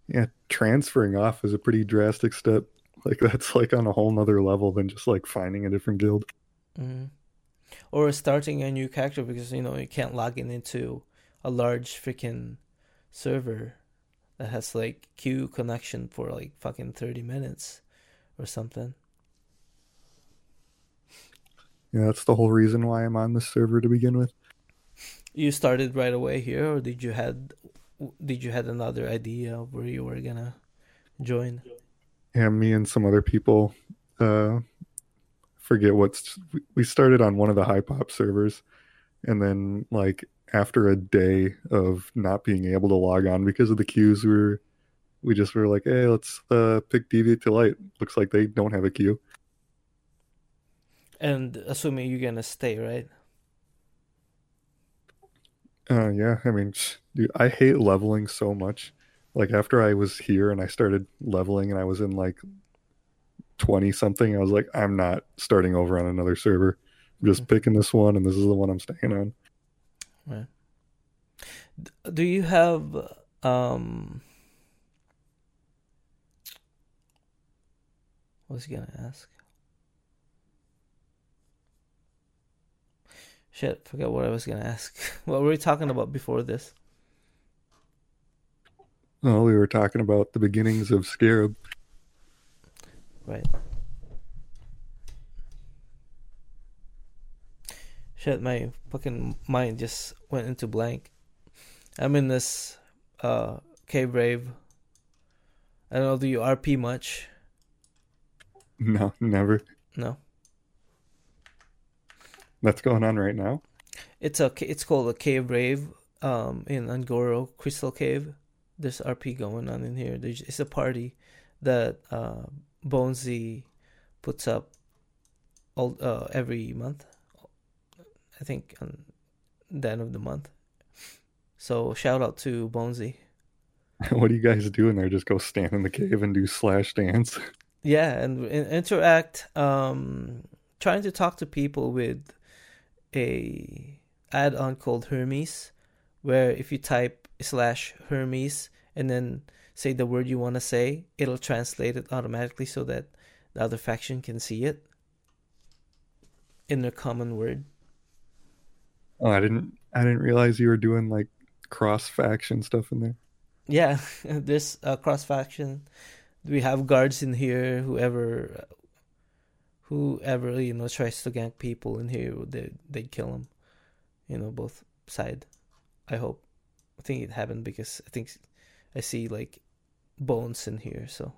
Yeah, transferring off is a pretty drastic step. Like that's like on a whole nother level than just like finding a different guild. hmm Or starting a new character because you know you can't log in into a large freaking server that has like queue connection for like fucking thirty minutes or something. Yeah, that's the whole reason why I'm on this server to begin with. You started right away here, or did you had did you had another idea of where you were gonna join? Yeah, me and some other people. Uh, forget what's we started on one of the high pop servers, and then like after a day of not being able to log on because of the queues, we were we just were like, hey, let's uh, pick Deviate Delight. Looks like they don't have a queue. And assuming you're gonna stay, right? Uh, yeah, I mean, dude, I hate leveling so much. Like after I was here and I started leveling and I was in like 20 something, I was like, I'm not starting over on another server. I'm just mm-hmm. picking this one and this is the one I'm staying on. Right. Do you have um what was he gonna ask? Shit, forget what I was gonna ask. what were we talking about before this? Well, we were talking about the beginnings of Scarab. Right. Shit, my fucking mind just went into blank. I'm in this uh cave rave. I don't know, do you RP much? No, never. No. That's going on right now. It's a it's called a cave rave um in Un'Goro Crystal Cave. There's RP going on in here. There's it's a party that uh Bonesy puts up all uh every month. I think on the end of the month. So shout out to Bonesy. what do you guys do in there? Just go stand in the cave and do slash dance? Yeah, and, and interact. Um, trying to talk to people with a add-on called Hermes, where if you type slash Hermes and then say the word you want to say, it'll translate it automatically so that the other faction can see it in their common word. Oh, I didn't. I didn't realize you were doing like cross faction stuff in there. Yeah, there's a uh, cross faction. We have guards in here. Whoever whoever you know tries to gank people in here, they they kill them. You know, both side. I hope. Think it happened because I think I see like bones in here, so.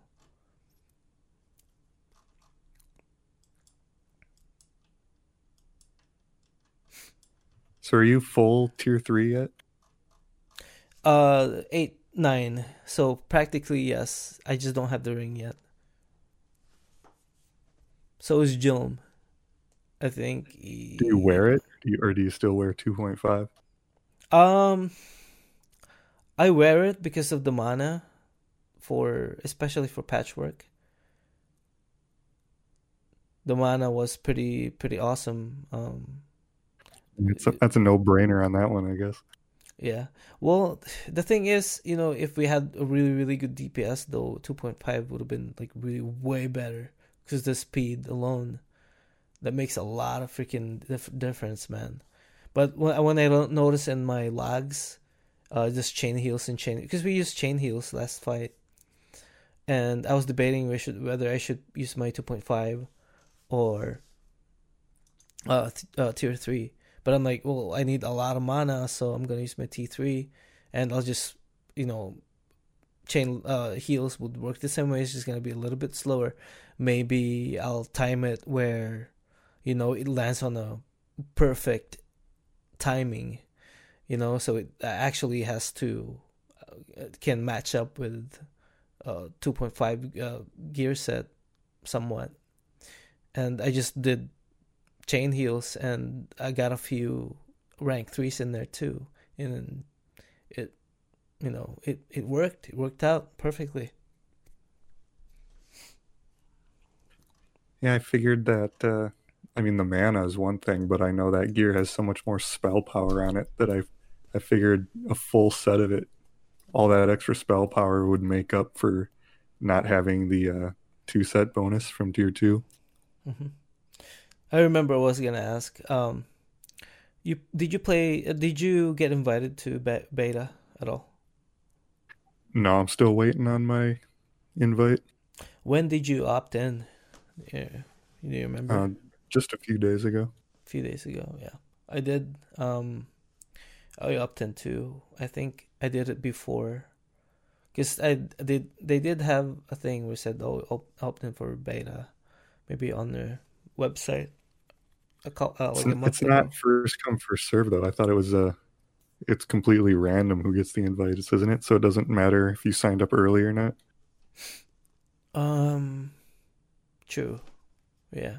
So are you full tier three yet? Uh, eight, nine. So practically yes. I just don't have the ring yet. So is Jilm. I think. He... Do you wear it, or do you still wear two point five? Um, I wear it because of the mana, for especially for Patchwerk. The mana was pretty pretty awesome. Um, a, that's a no brainer on that one, I guess. Yeah. Well, the thing is, you know, if we had a really really good DPS, though, two point five would have been like really way better because the speed alone that makes a lot of freaking dif- difference, man. But when when I don't notice in my logs, uh, just chain heals and chain because we used chain heals last fight, and I was debating we should whether I should use my two point five, or uh, th- uh, tier three. But I'm like, well, I need a lot of mana, so I'm gonna use my T three, and I'll just you know chain uh, heals would work the same way. It's just gonna be a little bit slower. Maybe I'll time it where, you know, it lands on a perfect timing, you know, so it actually has to uh, can match up with uh 2.5 uh, gear set somewhat. And I just did chain heals and I got a few rank threes in there too. And it you know, it, it worked. It worked out perfectly. Yeah, I figured that. Uh, I mean, the mana is one thing, but I know that gear has so much more spell power on it that I, I figured a full set of it, all that extra spell power would make up for not having the uh, two set bonus from tier 2 mm-hmm. I remember I was gonna ask. Um, you did you play? Uh, did you get invited to be- beta at all? No, I'm still waiting on my invite. When did you opt in? Yeah, do you remember? Uh, just a few days ago. a few days ago. Yeah, I did. Um, I upped into. I think I did it before, because I did. They did have a thing where said, "Oh, op- opt in for beta," maybe on their website. A call, uh, It's, like a n- month it's not first come first serve though. I thought it was uh it's completely random who gets the invites, isn't it? So it doesn't matter if you signed up early or not. Um, true. Yeah.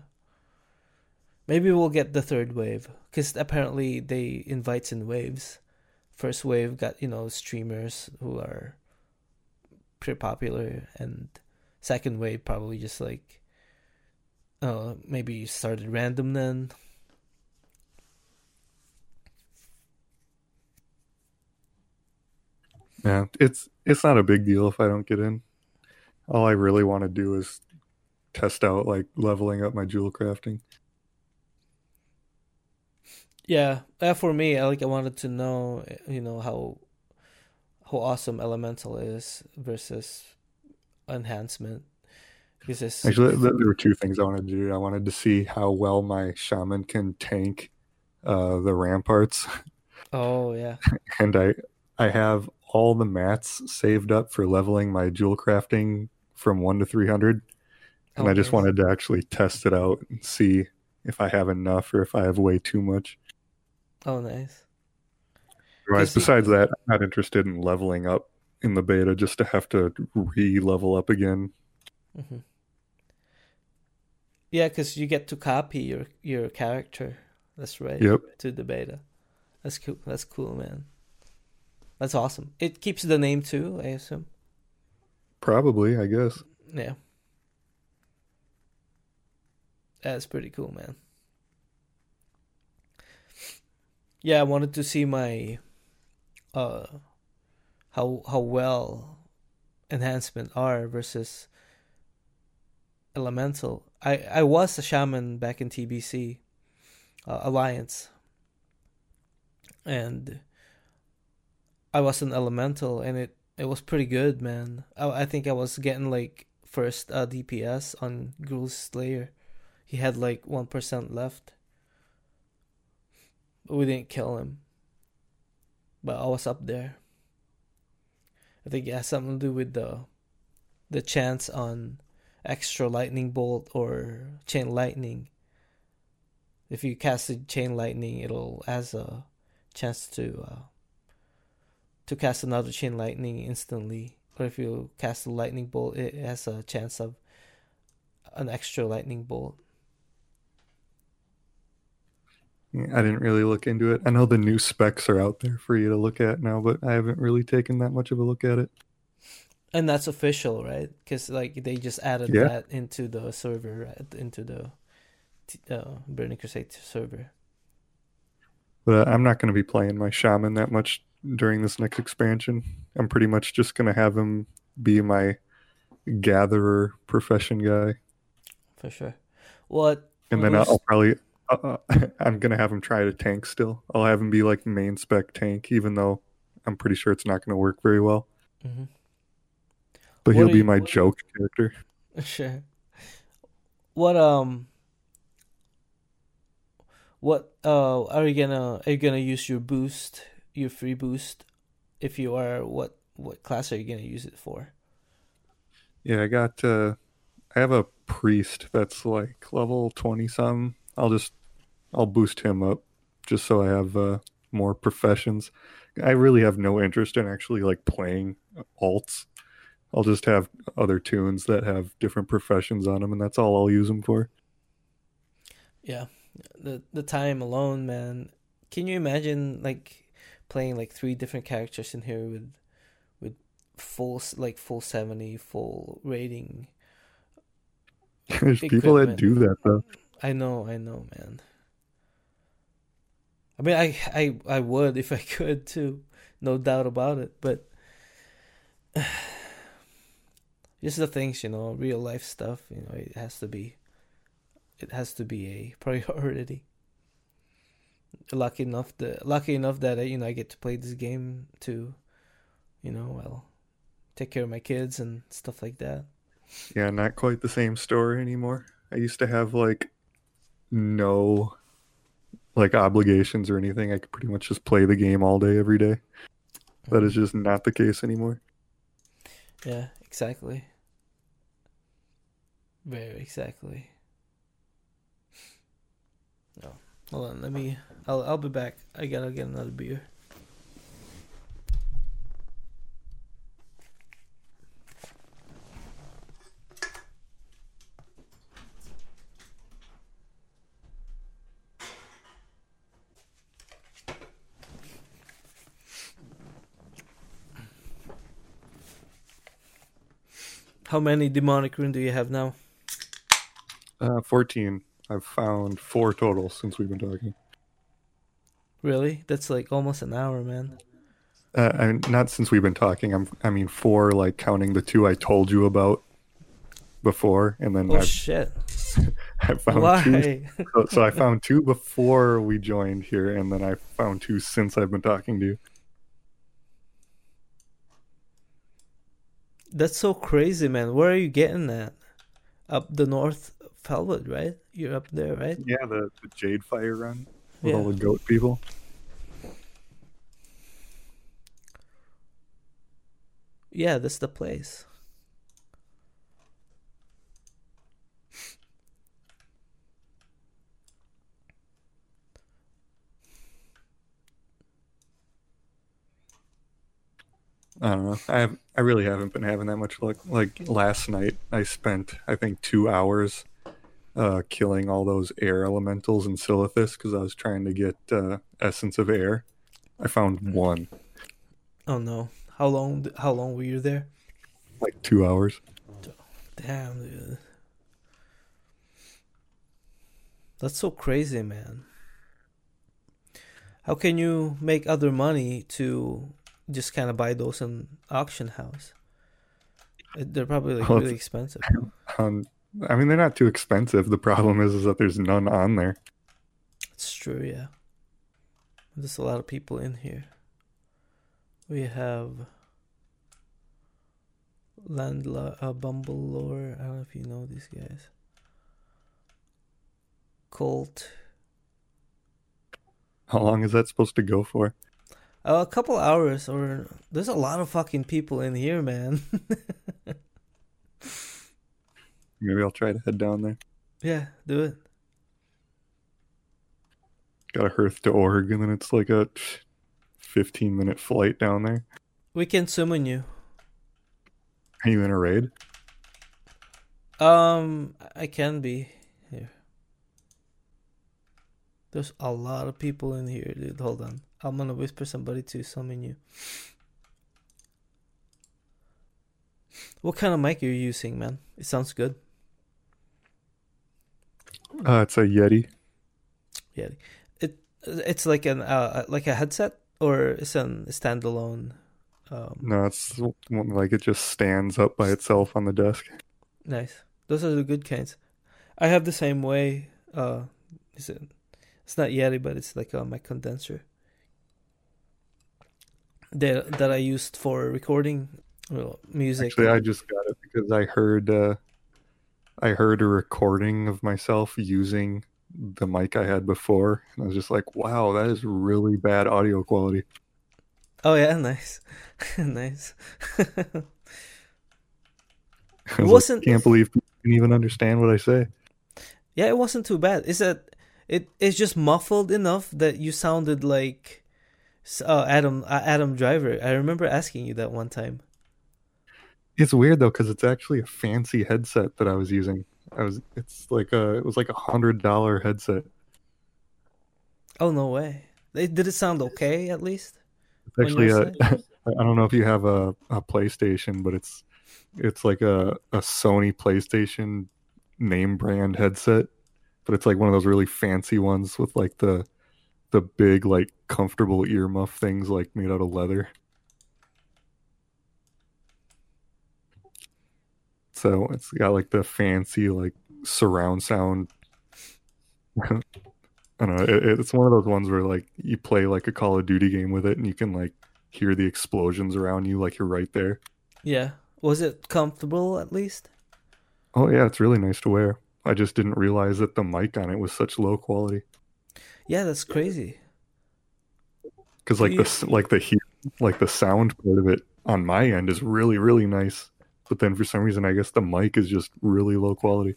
Maybe we'll get the third wave because apparently they invites in waves. First wave got you know streamers who are pretty popular, and second wave probably just like, uh, maybe started random then. Yeah, it's it's not a big deal if I don't get in. All I really want to do is test out like leveling up my jewel crafting. Yeah, for me, I like I wanted to know, you know how how awesome elemental is versus enhancement. Because it's Actually, there were two things I wanted to do. I wanted to see how well my shaman can tank uh, the ramparts, oh yeah. and I I have all the mats saved up for leveling my jewel crafting from one to three hundred, and I just wanted to actually test it out and see if I have enough or if I have way too much. Oh, nice. Otherwise, Does he- besides that, I'm not interested in leveling up in the beta just to have to re-level up again. hmm Yeah, because you get to copy your your character. That's right. Yep. To the beta. That's cool. That's cool, man. That's awesome. It keeps the name too, I assume. Probably, I guess. Yeah. That's pretty cool, man. Yeah, I wanted to see my uh how how well enhancement are versus elemental. I I was a shaman back in TBC uh, Alliance. And I was an elemental and it it was pretty good, man. I I think I was getting like first uh, DPS on Gruul's Lair. He had like 1% left. But we didn't kill him. But I was up there. I think it has something to do with the the chance on extra lightning bolt or chain lightning. If you cast a chain lightning, it'll has a chance to uh, to cast another chain lightning instantly. Or if you cast a lightning bolt, it has a chance of an extra lightning bolt. I didn't really look into it. I know the new specs are out there for you to look at now, but I haven't really taken that much of a look at it. And that's official, right? Because like they just added Yeah. that into the server, right? into the uh, Burning Crusade server. But uh, I'm not going to be playing my shaman that much during this next expansion. I'm pretty much just going to have him be my gatherer profession guy, For sure. What? and then I'll, I'll probably uh, I'm going to have him try to tank still. I'll have him be like main spec tank, even though I'm pretty sure it's not going to work very well. Mhm. But What he'll be you- my what- joke character. Sure. What um what uh are you gonna are you gonna use your boost, your free boost? If you are what what class are you gonna use it for? Yeah, I got uh I have a priest that's like level 20 some. I'll just I'll boost him up just so I have uh more professions. I really have no interest in actually like playing alts. I'll just have other tunes that have different professions on them and that's all I'll use them for. Yeah. The the time alone, man. Can you imagine like playing like three different characters in here with with full like full 70 full rating There's people that do that though. I know, I know, man. I mean, I, I, I would if I could too, no doubt about it. But just the things, you know, real life stuff. You know, it has to be, it has to be a priority. Lucky enough that, lucky enough that uh, you know I get to play this game to, you know, well, take care of my kids and stuff like that. Yeah, not quite the same story anymore. I used to have like no like obligations or anything, I could pretty much just play the game all day every day. That is mm. just not the case anymore. Yeah, exactly. Very exactly. No, hold on. Let me. I'll. I'll be back. I gotta get another beer. How many demonic rune do you have now? Uh, 14. I've found four total since we've been talking. Really? That's like almost an hour, man. Uh, I mean, not since we've been talking. I'm, I mean, four, like counting the two I told you about before, and then Oh I've, shit! I found Why? two. So, so I found two before we joined here, and then I found two since I've been talking to you. That's so crazy, man. Where are you getting that? Up the North Felwood, right? You're up there, right? Yeah, the, the Jadefire Run with Yeah. all the goat people. Yeah, that's the place. I don't know. I have I really haven't been having that much luck. Like last night, I spent I think two hours uh, killing all those air elementals in Silithus because I was trying to get uh, essence of air. I found one, Oh no! How long? How long were you there? like two hours. Damn, dude. That's so crazy, man. How can you make other money to just kind of buy those in auction house? They're probably like Well, really expensive. Um, I mean, they're not too expensive. The problem is, is that there's none on there. It's true, yeah. There's a lot of people in here. We have Landla uh, Bumble Lore. I don't know if you know these guys. Colt. How long is that supposed to go for? Uh, a couple hours, or there's a lot of fucking people in here, man. Maybe I'll try to head down there. yeah, do it. Got a Hearth to Org, and then it's like a 15 minute flight down there. We can summon you. Are you in a raid? Um, I can be. There's a lot of people in here, dude. Hold on. I'm gonna whisper somebody to summon you. What kind of mic are you using, man? It sounds good. Uh, it's a Yeti. Yeah, it it's like an uh like a headset or it's an standalone. Um, No, it's like it just stands up by itself on the desk. nice. Those are the good kinds. I have the same way. Uh, is it? It's not Yeti, but it's like a mic condenser. That that I used for recording well, music. Actually, I just got it because I heard uh, I heard a recording of myself using the mic I had before, and I was just like, "Wow, that is really bad audio quality." Oh yeah, nice, nice. I was like, wasn't- can't believe you can even understand what I say. Yeah, it wasn't too bad. It's that it it's just muffled enough that you sounded like uh, Adam uh, Adam Driver. I remember asking you that one time. It's weird though because it's actually a fancy headset that I was using. I was it's like a it was like a hundred dollar headset. Oh no way! It, did it sound okay at least? It's actually a I don't know if you have a, a PlayStation, but it's it's like a, a Sony PlayStation name brand headset, but it's like one of those really fancy ones with like the the big like comfortable earmuff things like made out of leather. So it's got like the fancy like surround sound. I don't know. It, it's one of those ones where like you play like a Call of Duty game with it, and you can like hear the explosions around you like you're right there. Yeah. Was it comfortable at least? Oh yeah, it's really nice to wear. I just didn't realize that the mic on it was such low quality. Yeah, that's crazy. Because like You- the like the heat, like the sound part of it on my end is really really nice, but then for some reason I guess the mic is just really low quality.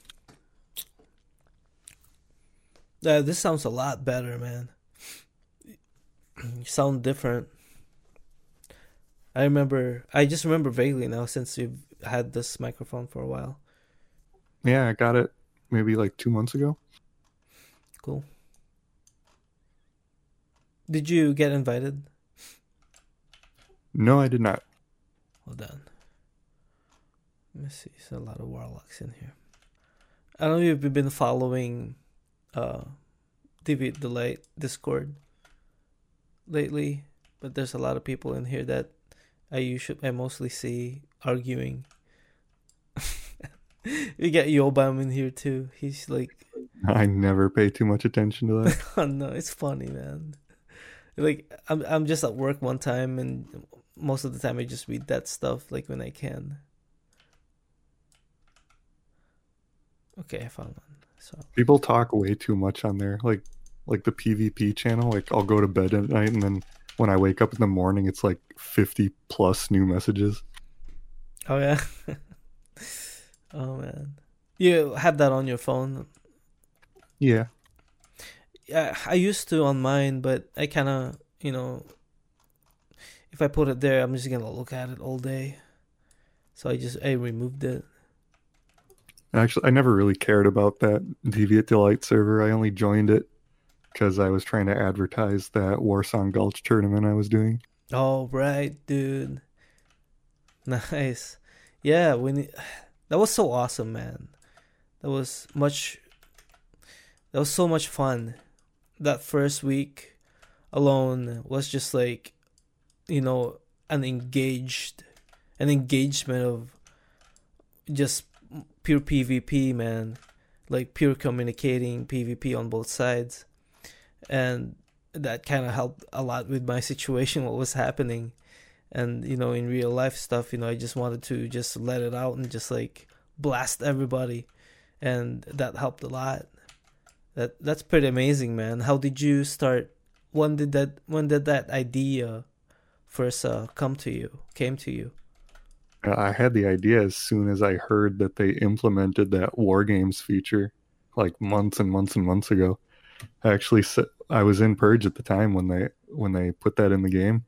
Yeah, this sounds a lot better, man. You sound different. I remember. I just remember vaguely now since you've had this microphone for a while. Yeah, I got it maybe like two months ago. Cool. Did you get invited? No, I did not. Well on. Let me see. There's a lot of warlocks in here. I don't know if you've been following uh Deviate Delight Discord lately, but there's a lot of people in here that I usually I mostly see arguing. we got Yobam in here too. He's like I never pay too much attention to that. Oh no, it's funny, man. Like I'm I'm just at work one time and most of the time I just read that stuff like when I can. Okay, I found one. So People talk way too much on there. Like like the PvP channel. Like I'll go to bed at night and then when I wake up in the morning, it's like fifty plus new messages. Oh yeah. Oh man. You have that on your phone? Yeah, Yeah, I used to on mine, but I kind of, you know, if I put it there, I'm just going to look at it all day. So I just I removed it. actually, I never really cared about that Deviate Delight server. I only joined it because I was trying to advertise that Warsong Gulch tournament I was doing. Oh right, dude. Nice. Yeah, we it- that was so awesome, man. That was much that was so much fun. That first week alone was just like you know, an engaged an engagement of just pure PvP, man. Like pure communicating PvP on both sides. And that kind of helped a lot with my situation what was happening and you know in real life stuff you know i just wanted to just let it out and just like blast everybody. And that helped a lot. That that's pretty amazing man. How did you start when did that when did that idea first uh, come to you came to you? I had the idea as soon as I heard that they implemented that War Games feature, like months and months and months ago. I actually i was in Purge at the time when they when they put that in the game,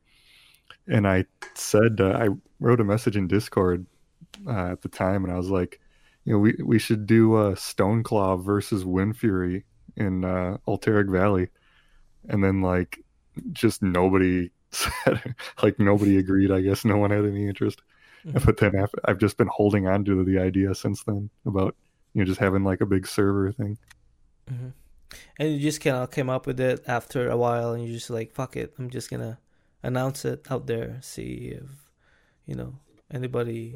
and I said uh, I wrote a message in Discord uh, at the time, and I was like, you know, we we should do uh, Stoneclaw versus Wind Fury in uh, Alterac Valley, and then like just nobody said like nobody agreed. I guess no one had any interest. Mhm. But then I've, I've just been holding on to the idea since then about you know just having like a big server thing. hmm and you just kind of came up with it after a while and you're just like fuck it i'm just gonna announce it out there see if you know anybody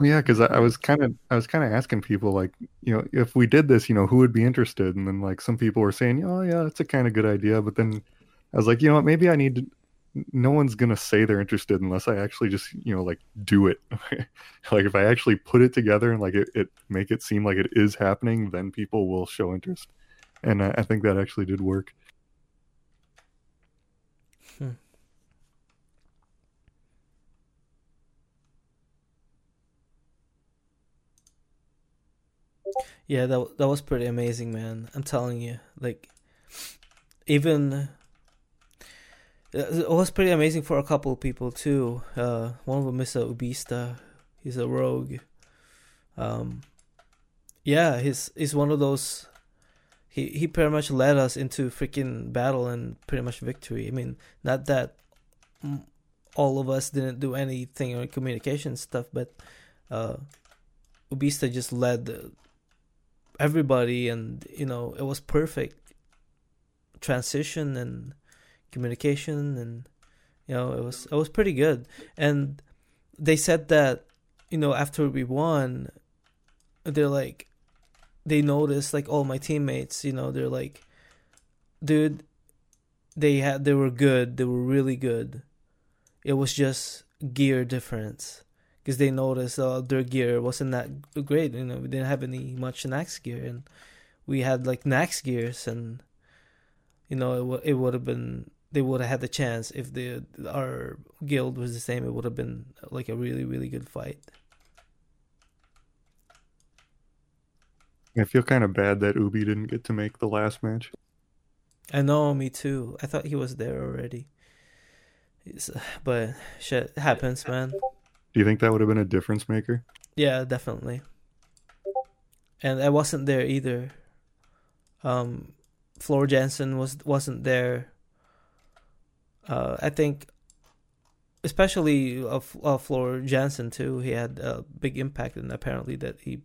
yeah, because I, I was kind of I was kind of asking people like you know if we did this, you know, who would be interested? And then like some people were saying, oh yeah, it's a kind of good idea. But then I was like, you know what, maybe I need to. No one's gonna say they're interested unless I actually just you know like do it. like if I actually put it together and like it, it make it seem like it is happening, then people will show interest. And I, I think that actually did work. Yeah, that that was pretty amazing, man. I'm telling you, like, even it was pretty amazing for a couple of people too. Uh, one of them is a Ubista. He's a rogue. Um, yeah, he's he's one of those. He he pretty much led us into freaking battle and pretty much victory. I mean, not that all of us didn't do anything on communication stuff, but uh, Ubista just led everybody, and you know it was perfect transition and communication, and you know it was it was pretty good. And they said that you know after we won, they're like they noticed like all my teammates, you know, they're like, dude, they had they were good, they were really good. It was just gear difference because they noticed uh, their gear wasn't that great. You know, we didn't have any much Nax gear, and we had like Nax gears, and you know, it w- it would have been they would have had the chance if the our guild was the same. It would have been like a really really good fight. I feel kind of bad that Ubi didn't get to make the last match. I know, me too. I thought he was there already. He's, but shit happens, man. Do you think that would have been a difference maker? Yeah, definitely. And I wasn't there either. Um, Floor Jansen was wasn't there. Uh, I think, especially of uh, uh, Floor Jansen too. He had a big impact, and apparently that he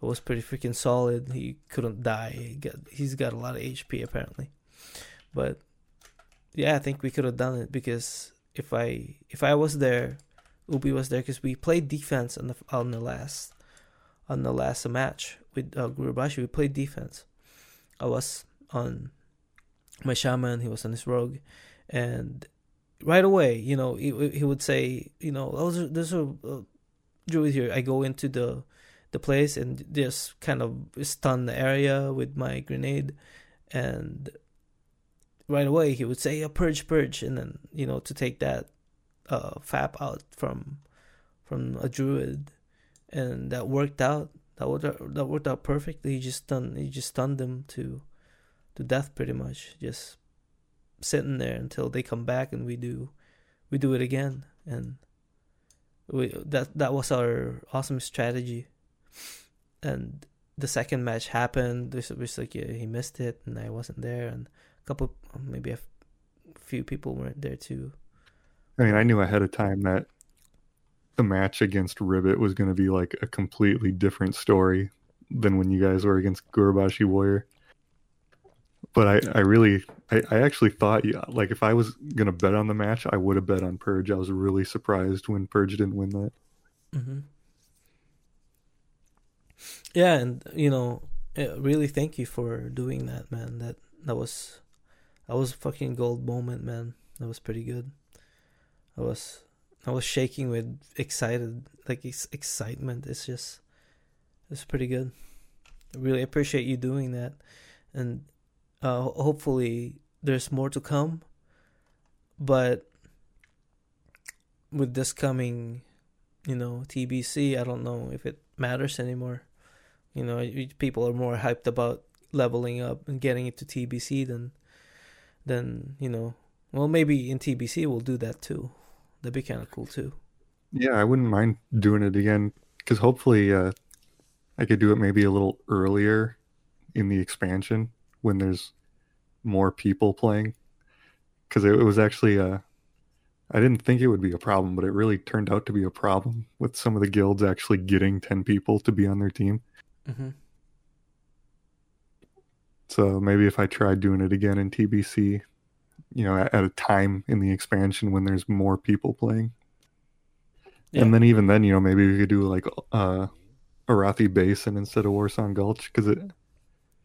was pretty freaking solid. He couldn't die. He got he's got a lot of HP apparently, but yeah, I think we could have done it because if I if I was there, Ubi was there because we played defense on the on the last on the last match with uh, Gurubashi. We played defense. I was on my shaman. He was on his rogue, and right away, you know, he he would say, you know, oh, there's, a uh, druid here. I go into the the place and just kind of stun the area with my grenade, and right away he would say, "A purge, purge," and then you know to take that uh, fap out from from a druid, and that worked out. That worked that worked out perfectly. He just stunned he just stunned them to to death pretty much. Just sitting there until they come back and we do we do it again and we that that was our awesome strategy. And the second match happened. This was like yeah, he missed it and I wasn't there and a couple maybe a few people weren't there too. I mean, I knew ahead of time that the match against Ribbit was going to be like a completely different story than when you guys were against Gurubashi Warrior. But I, I really, I, I actually thought, yeah, like if I was gonna bet on the match, I would have bet on Purge. I was really surprised when Purge didn't win that. Mm-hmm. Yeah, and you know, really thank you for doing that, man. That that was, that was fucking gold moment, man. That was pretty good. I was I was shaking with excited like ex- excitement. It's just it's pretty good. I really appreciate you doing that, and uh, hopefully there's more to come. But with this coming, you know, TBC, I don't know if it matters anymore. You know, people are more hyped about leveling up and getting it to TBC than than you know. Well, maybe in TBC we'll do that too. That'd be kind of cool too. Yeah, I wouldn't mind doing it again because hopefully uh, I could do it maybe a little earlier in the expansion when there's more people playing. Because it, it, was actually, uh, I didn't think it would be a problem, but it really turned out to be a problem with some of the guilds actually getting 10 people to be on their team. Mm-hmm. So maybe if I tried doing it again in TBC, you know, at, at a time in the expansion when there's more people playing. Yeah. And then even then, you know, maybe we could do like uh Arathi Basin instead of Warsong Gulch because it.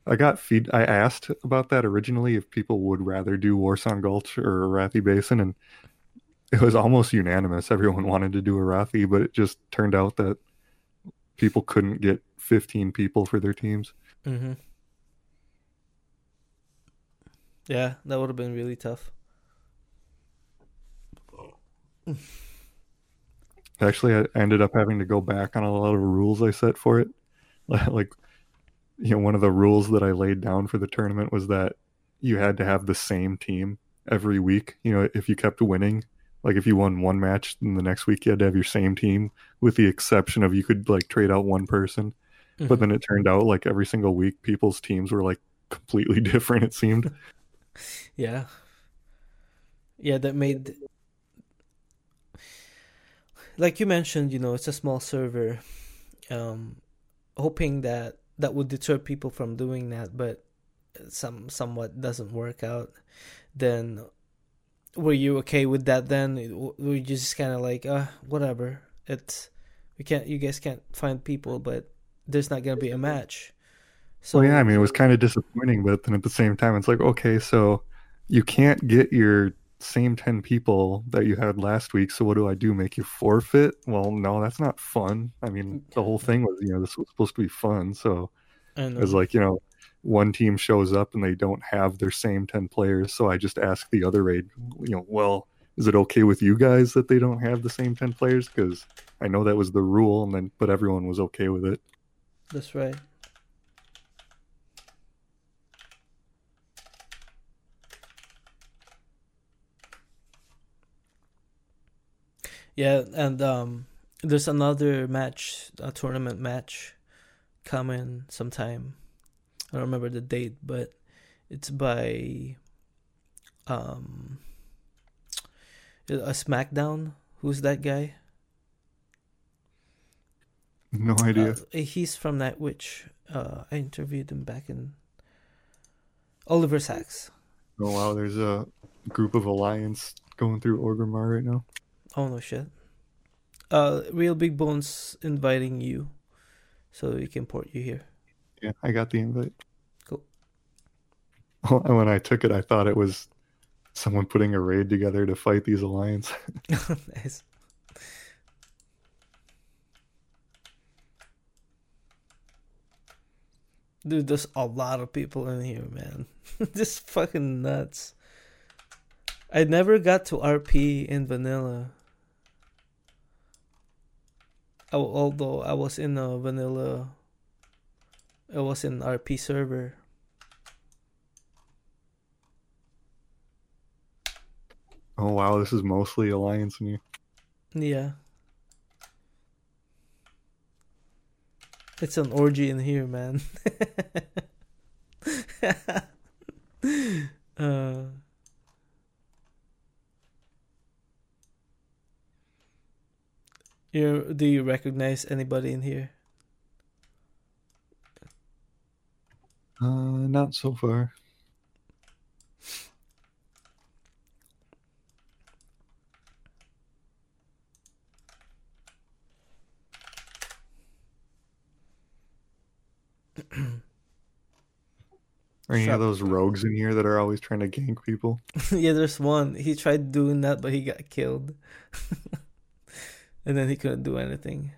I got feed. I asked about that originally if people would rather do Warsong Gulch or Arathi Basin, and it was almost unanimous. Everyone wanted to do Arathi, but it just turned out that people couldn't get 15 people for their teams. Mm-hmm. Yeah, that would have been really tough. Actually, I ended up having to go back on a lot of rules I set for it. Like, you know, one of the rules that I laid down for the tournament was that you had to have the same team every week. You know, if you kept winning, like if you won one match, then the next week you had to have your same team, with the exception of you could like trade out one person. Mm-hmm. But then it turned out like every single week, people's teams were like completely different. It seemed. Yeah. Yeah, that made like you mentioned, you know, it's a small server. Um, hoping that that would deter people from doing that, but some somewhat doesn't work out. Then, were you okay with that? Then were you just kind of like, uh, whatever. It's we can't. You guys can't find people, but there's not gonna be a match. So well, yeah, I mean, it was kind of disappointing, but then at the same time, it's like, okay, so you can't get your same 10 people that you had last week. So what do I do? Make you forfeit? Well, no, that's not fun. I mean, mm. the whole thing was, you know, this was supposed to be fun. So it was like, you know, one team shows up and they don't have their same 10 players. So I just ask the other raid, you know, well, is it okay with you guys that they don't have the same 10 players? Because I know that was the rule, and then, but everyone was okay with it. That's right. Yeah, and um, there's another match, a tournament match, coming sometime. I don't remember the date, but it's by um a SmackDown. Who's that guy? No idea. Uh, he's from that which Uh, I interviewed him back in Oliver Sacks. Oh wow, there's a group of alliance going through Orgrimmar right now. Oh no shit. Uh, Real Big Bones inviting you, so we can port you here. Yeah, I got the invite. Cool. And when I took it, I thought it was someone putting a raid together to fight these alliance. nice. Dude, there's a lot of people in here, man. Just fucking nuts. I never got to RP in vanilla. Although I was in a vanilla, I was in RP server. Oh wow, this is mostly alliance in here. Yeah. It's an orgy in here, man. you do you recognize anybody in here? Uh, not so far. Are any of those rogues in here that are always trying to gank people? yeah, there's one. He tried doing that, but he got killed. and then he couldn't do anything.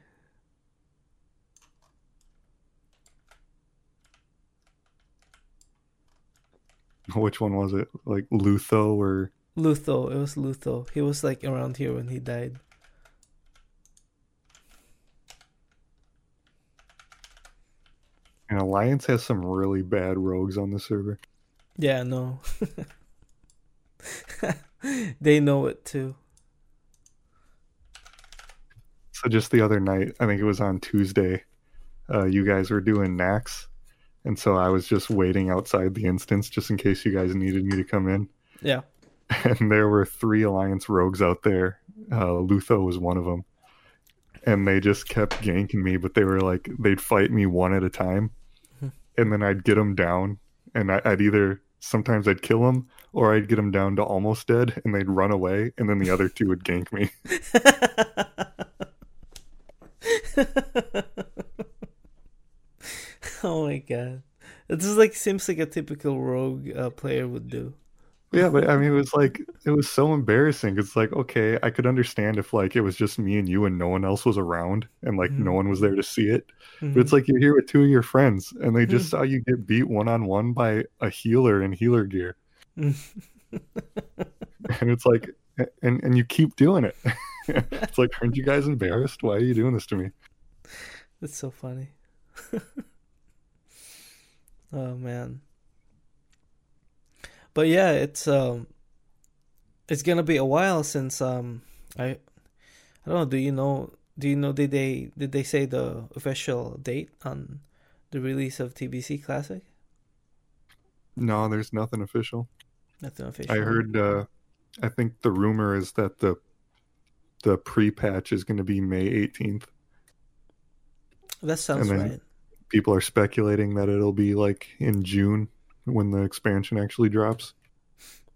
Which one was it? Like Lutho or Lutho? It was Lutho. He was like around here when he died. And Alliance has some really bad rogues on the server. Yeah, no. they know it too. So just the other night, I think it was on Tuesday, uh, you guys were doing Nax, and so I was just waiting outside the instance just in case you guys needed me to come in. Yeah. And there were three Alliance rogues out there. Uh, Lutho was one of them, and they just kept ganking me. But they were like, they'd fight me one at a time, Mhm. and then I'd get them down, and I, I'd either sometimes I'd kill them or I'd get them down to almost dead, and they'd run away, and then the other two would gank me. oh my god. This is like seems like a typical rogue uh, player would do. Yeah, but I mean, it was like it was so embarrassing. It's like okay, I could understand if like it was just me and you and no one else was around and like no Mhm. one was there to see it. Mm-hmm. But it's like you're here with two of your friends and they just Mhm. saw you get beat one on one by a healer in healer gear, and it's like, and and you keep doing it. it's like, aren't you guys embarrassed? Why are you doing this to me? That's so funny. oh man. But yeah, it's um it's gonna be a while since um I I don't know, do you know do you know did they did they say the official date on the release of TBC Classic? No, there's nothing official. Nothing official. I heard. uh I think the rumor is that the the pre-patch is going to be May 18th. that sounds right. people are speculating that it'll be like in June when the expansion actually drops.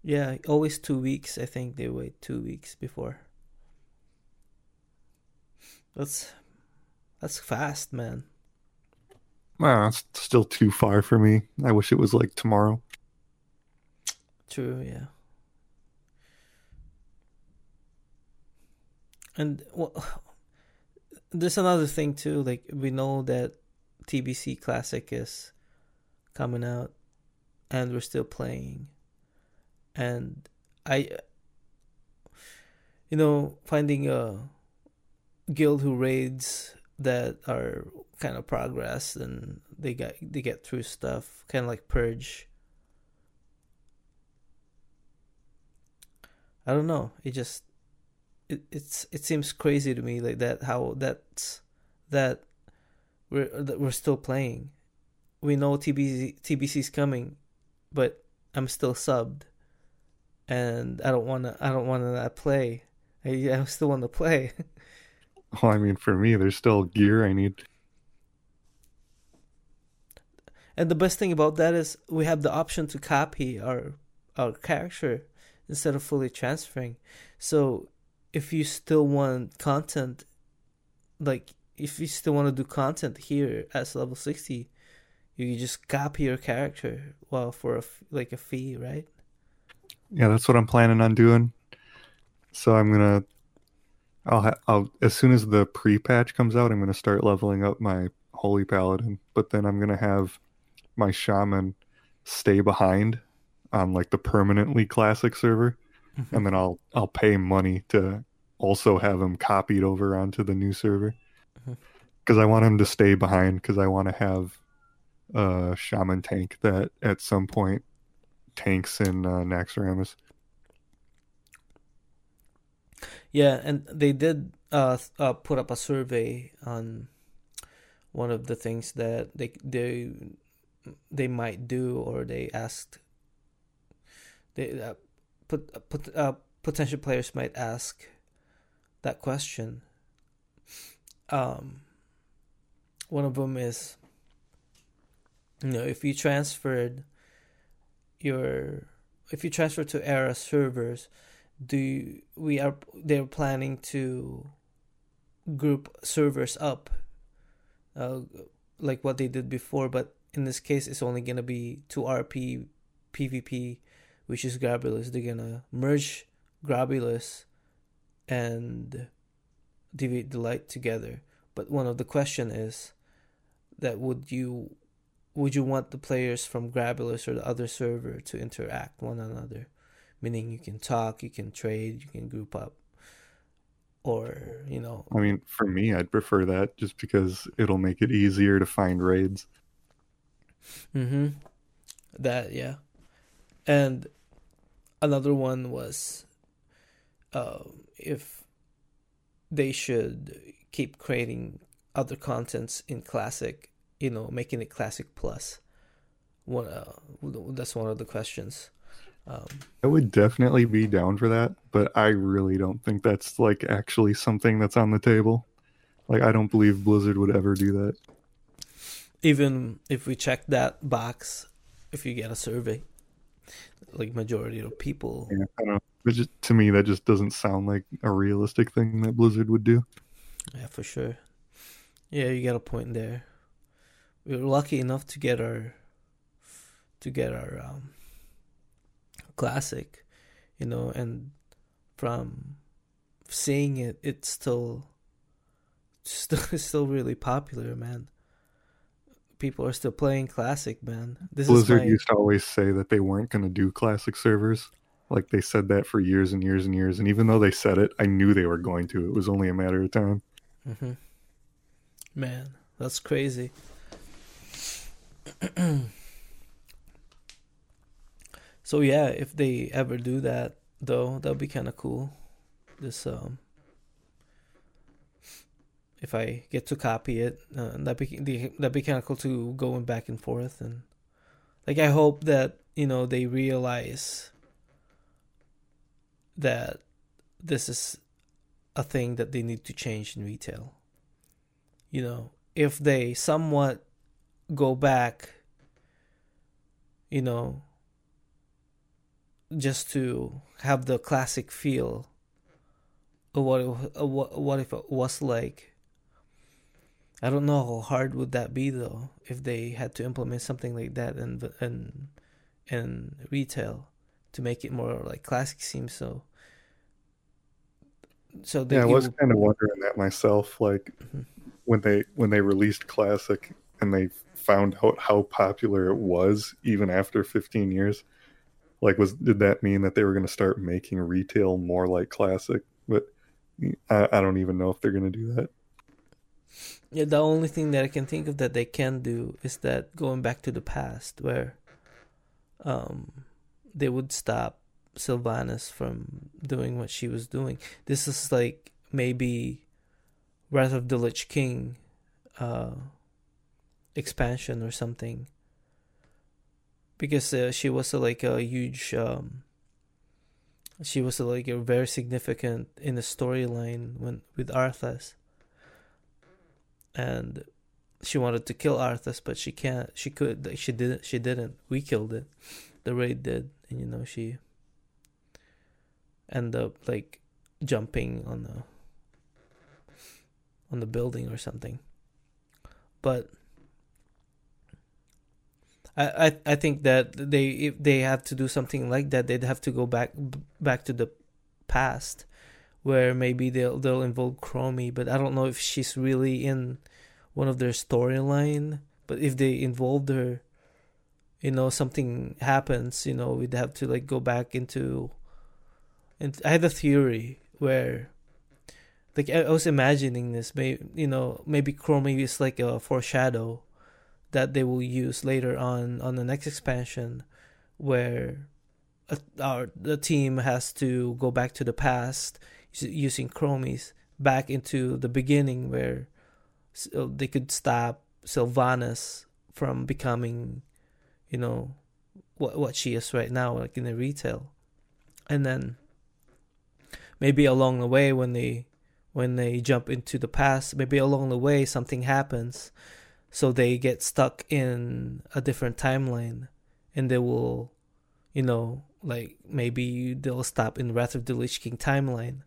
Yeah, always two weeks. I think they wait two weeks before. That's that's fast, man. Wow, it's still too far for me. I wish it was like tomorrow. True, yeah. And well, there's another thing too. Like we know that TBC Classic is coming out, and we're still playing. And I, you know, finding a guild who raids that are kind of progress and they get they get through stuff, kind of like purge. I don't know. It just it it's it seems crazy to me like that how that's that we're that we're still playing. We know TBC TBC's coming, but I'm still subbed, and I don't wanna I don't wanna not play. I I still want to play. Well, I mean, for me, there's still gear I need. And the best thing about that is we have the option to copy our our character instead of fully transferring. So if you still want content, like if you still want to do content here as level sixty, you just copy your character well for a like a fee, right? Yeah, that's what I'm planning on doing. So I'm gonna, I'll, ha- I'll as soon as the pre-patch comes out, I'm gonna start leveling up my holy paladin. But then I'm gonna have my shaman stay behind on like the permanently classic server. and then I'll I'll pay money to also have him copied over onto the new server because mm-hmm. I want him to stay behind because I want to have a shaman tank that at some point tanks in uh, Naxxramas. Yeah, and they did uh, uh, put up a survey on one of the things that they they they might do, or they asked they uh, put uh, put uh, potential players might ask that question. Um, one of them is, you know, if you transferred your if you transfer to Era servers, do you, we are they're planning to group servers up, uh, like what they did before, but in this case, it's only gonna be two RP PvP, which is Grobbulus. They're gonna merge Grobbulus and Deviate Delight together. But one of the question is that would you would you want the players from Grobbulus or the other server to interact one another? Meaning you can talk, you can trade, you can group up. Or, you know I mean, for me I'd prefer that just because it'll make it easier to find raids. Mm-hmm. That yeah. And another one was uh, if they should keep creating other contents in classic, you know, making it classic plus. One uh, that's one of the questions. Um, I would definitely be down for that, but I really don't think that's like actually something that's on the table. Like I don't believe Blizzard would ever do that. Even if we check that box, if you get a survey, like majority of people. Yeah, I don't know. But just, to me, that just doesn't sound like a realistic thing that Blizzard would do. Yeah, for sure. Yeah, you got a point there. We were lucky enough to get our to get our um, classic, you know, and from seeing it, it's still still still really popular, man. People are still playing classic, man. This Blizzard my... used to always say that they weren't going to do classic servers like they said that for years and years and years. And even though they said it, I knew they were going to. It was only a matter of time. Mm-hmm. Man, that's crazy. so yeah, if they ever do that, though, that'd be kind of cool. This um, if I get to copy it, uh, that be that'd be kind of cool to going back and forth and like I hope that you know they realize that this is a thing that they need to change in retail. You know, if they somewhat go back, you know, just to have the classic feel of what it, what what if it was like. I don't know how hard would that be though if they had to implement something like that in in in retail to make it more like classic seems so so yeah, I was kind of wondering that myself. Like mm-hmm. when they when they released Classic, and they found out how popular it was even after 15 years like was did that mean that they were going to start making retail more like classic but I, I don't even know if they're going to do that yeah the only thing that i can think of that they can do is that going back to the past where um they would stop sylvanas from doing what she was doing. This is like maybe wrath of the lich king uh expansion or something. Because uh, she was uh, like a huge um, she was uh, like a very significant in the storyline when with Arthas and she wanted to kill Arthas but she can't she could she didn't she didn't. We killed it. The raid did and you know she ended up like jumping on the on the building or something. But I, I I think that they if they have to do something like that, they'd have to go back back to the past, where maybe they'll they'll involve Chromie, but I don't know if she's really in one of their storyline. But if they involved her, you know, something happens, you know, we'd have to like go back into. And I had a theory where, like, I, was imagining this. Maybe you know, maybe Chromie is like a foreshadow that they will use later on on the next expansion where our the team has to go back to the past using chromies back into the beginning where uh, they could stop Sylvanas from becoming you know what what she is right now like in the retail. And then maybe along the way when they when they jump into the past maybe along the way something happens. So they get stuck in a different timeline and they will you know like maybe they'll stop in wrath of the lich king timeline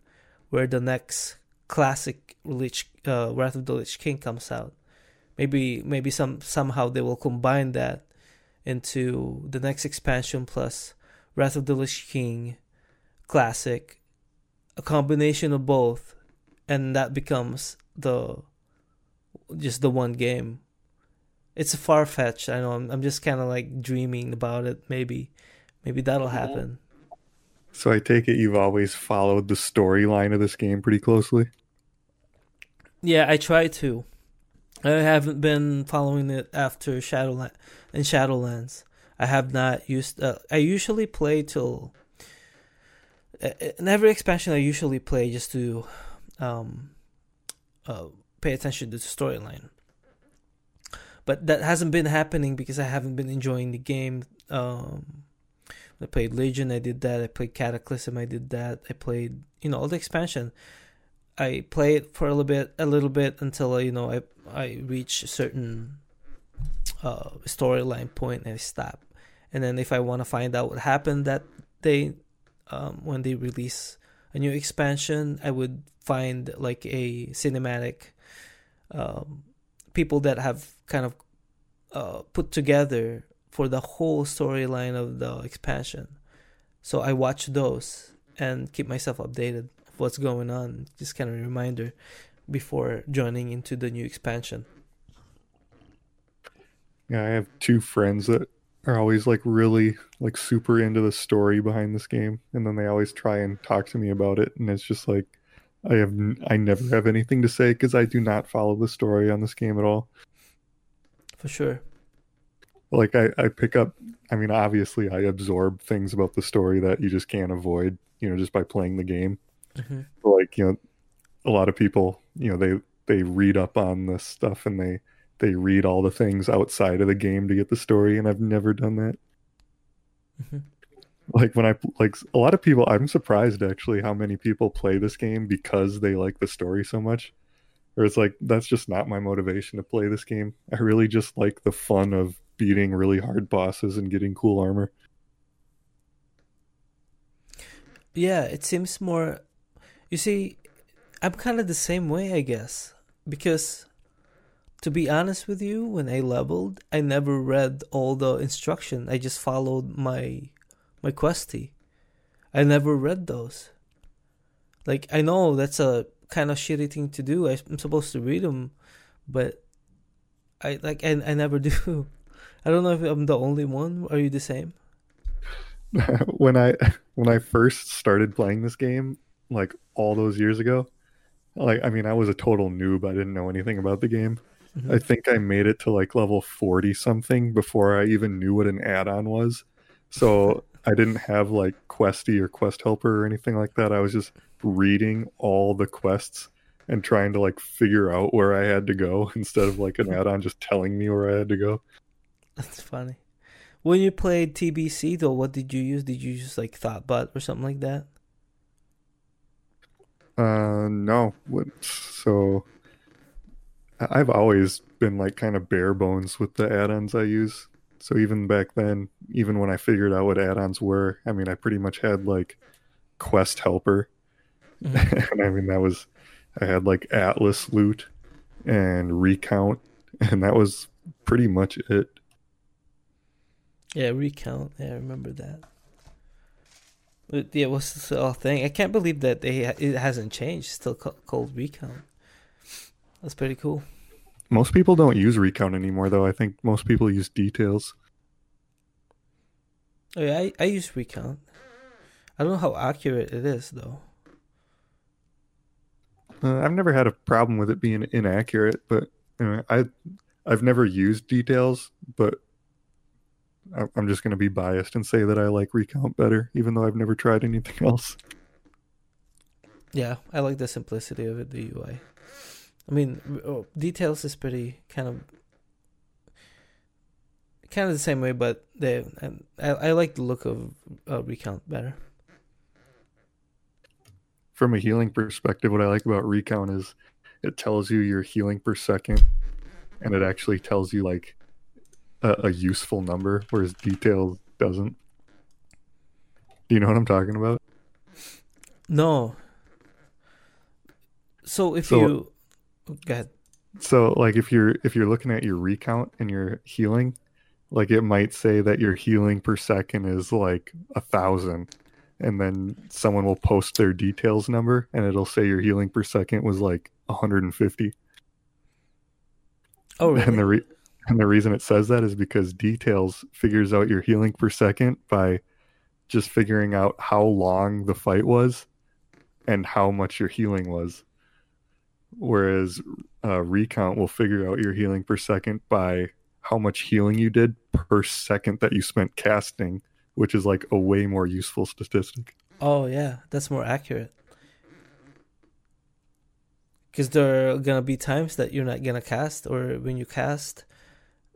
where the next classic lich uh, wrath of the lich king comes out maybe maybe some somehow they will combine that into the next expansion plus wrath of the lich king classic a combination of both and that becomes the just the one game it's far fetched. I know. I'm, I'm just kind of like dreaming about it. Maybe, maybe that'll happen. So I take it you've always followed the storyline of this game pretty closely. Yeah, I try to. I haven't been following it after Shadowland and Shadowlands. I have not used. Uh, I usually play till. Uh, in every expansion, I usually play just to, um, uh, pay attention to the storyline but that hasn't been happening because I haven't been enjoying the game. Um, I played Legion, I did that. I played Cataclysm, I did that. I played, you know, all the expansion. I play it for a little bit, a little bit until you know I I reach a certain uh, storyline point and I stop. And then if I want to find out what happened that day, um, when they release a new expansion, I would find like a cinematic um, people that have kind of uh, put together for the whole storyline of the expansion. So I watch those and keep myself updated of what's going on. Just kind of a reminder before joining into the new expansion. Yeah, I have two friends that are always like really like super into the story behind this game and then they always try and talk to me about it and it's just like I have I never have anything to say because I do not follow the story on this game at all. For sure. Like I, I pick up I mean obviously I absorb things about the story that you just can't avoid, you know, just by playing the game. Mm-hmm. Like, you know, a lot of people, you know, they they read up on this stuff and they they read all the things outside of the game to get the story and I've never done that. Mm-hmm like when I like a lot of people, I'm surprised actually how many people play this game because they like the story so much. Or it's like that's just not my motivation to play this game. I really just like the fun of beating really hard bosses and getting cool armor. Yeah, it seems more. You see, I'm kind of the same way, I guess, because to be honest with you, when I leveled, I never read all the instruction. I just followed my my Questie. I never read those. Like I know that's a kind of shitty thing to do. I'm supposed to read them, but I like I, I never do. I don't know if I'm the only one. Are you the same? when I when I first started playing this game, like all those years ago, like I mean, I was a total noob. I didn't know anything about the game. Mm-hmm. I think I made it to like level 40 something before I even knew what an add-on was. So I didn't have like Questie or Quest Helper or anything like that. I was just reading all the quests and trying to like figure out where I had to go instead of like an add-on just telling me where I had to go. That's funny. When you played TBC though, what did you use? Did you use like Thoughtbot or something like that? Uh, no. So I've always been like kind of bare bones with the add-ons I use. So even back then, even when I figured out what add-ons were, I mean, I pretty much had like Quest Helper, mm-hmm. and I mean that was I had like Atlas loot and recount, and that was pretty much it. Yeah, recount. Yeah, I remember that. But yeah, what's this whole thing? I can't believe that they it hasn't changed. It's still called recount. That's pretty cool. Most people don't use recount anymore, though. I think most people use details. Oh yeah, I, I use recount. I don't know how accurate it is, though. Uh, I've never had a problem with it being inaccurate, but you know, I I've never used details, but I'm just going to be biased and say that I like recount better, even though I've never tried anything else. Yeah, I like the simplicity of it, the UI. I mean, oh, details is pretty kind of kind of the same way, but they I, I like the look of uh, recount better. From a healing perspective, what I like about recount is it tells you your healing per second, and it actually tells you like a, a useful number, whereas detail doesn't. Do you know what I'm talking about? No. So if so, you oh, go ahead. So like if you're if you're looking at your recount and your healing, like it might say that your healing per second is like a thousand, and then someone will post their details number and it'll say your healing per second was like 150. Oh, really? And the re- and the reason it says that is because details figures out your healing per second by just figuring out how long the fight was and how much your healing was. Whereas uh, recount will figure out your healing per second by how much healing you did per second that you spent casting, which is like a way more useful statistic. Oh, yeah, that's more accurate. Because there are gonna be times that you're not gonna cast, or when you cast,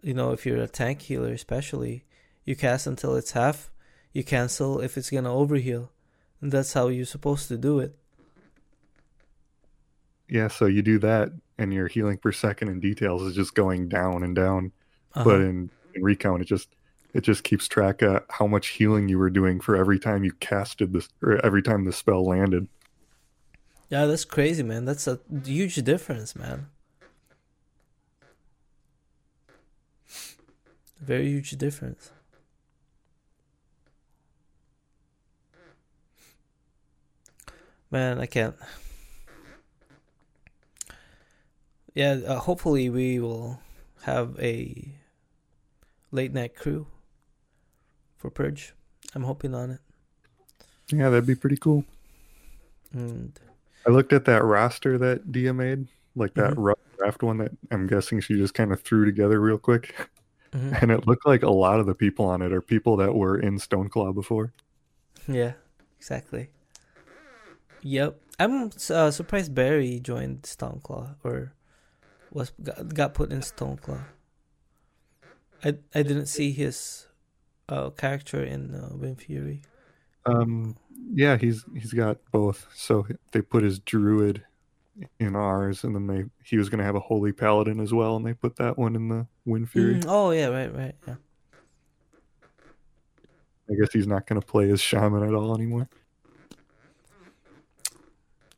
you know, if you're a tank healer, especially, you cast until it's half, you cancel if it's gonna overheal, and that's how you're supposed to do it. Yeah, so you do that, and your healing per second in details is just going down and down. Uh-huh. But in, in recount, it just it just keeps track of how much healing you were doing for every time you casted this, or every time the spell landed. Yeah, that's crazy, man. That's a huge difference, man. Very huge difference. Man, I can't. Yeah, uh, hopefully we will have a late night crew for Purge. I'm hoping on it. Yeah, that'd be pretty cool. And I looked at that roster that Dia made, like that mm-hmm. rough draft one that I'm guessing she just kind of threw together real quick. Mm-hmm. And it looked like a lot of the people on it are people that were in Stoneclaw before. Yeah, exactly. Yep. I'm uh, surprised Barry joined Stoneclaw or was got, got put in Stoneclaw. I I didn't see his uh, character in uh, Wind Fury. Um yeah, he's he's got both. So they put his druid in ours, and then they he was going to have a holy paladin as well, and they put that one in the Wind Fury. Mm, oh yeah, right, right, yeah. I guess he's not going to play as shaman at all anymore.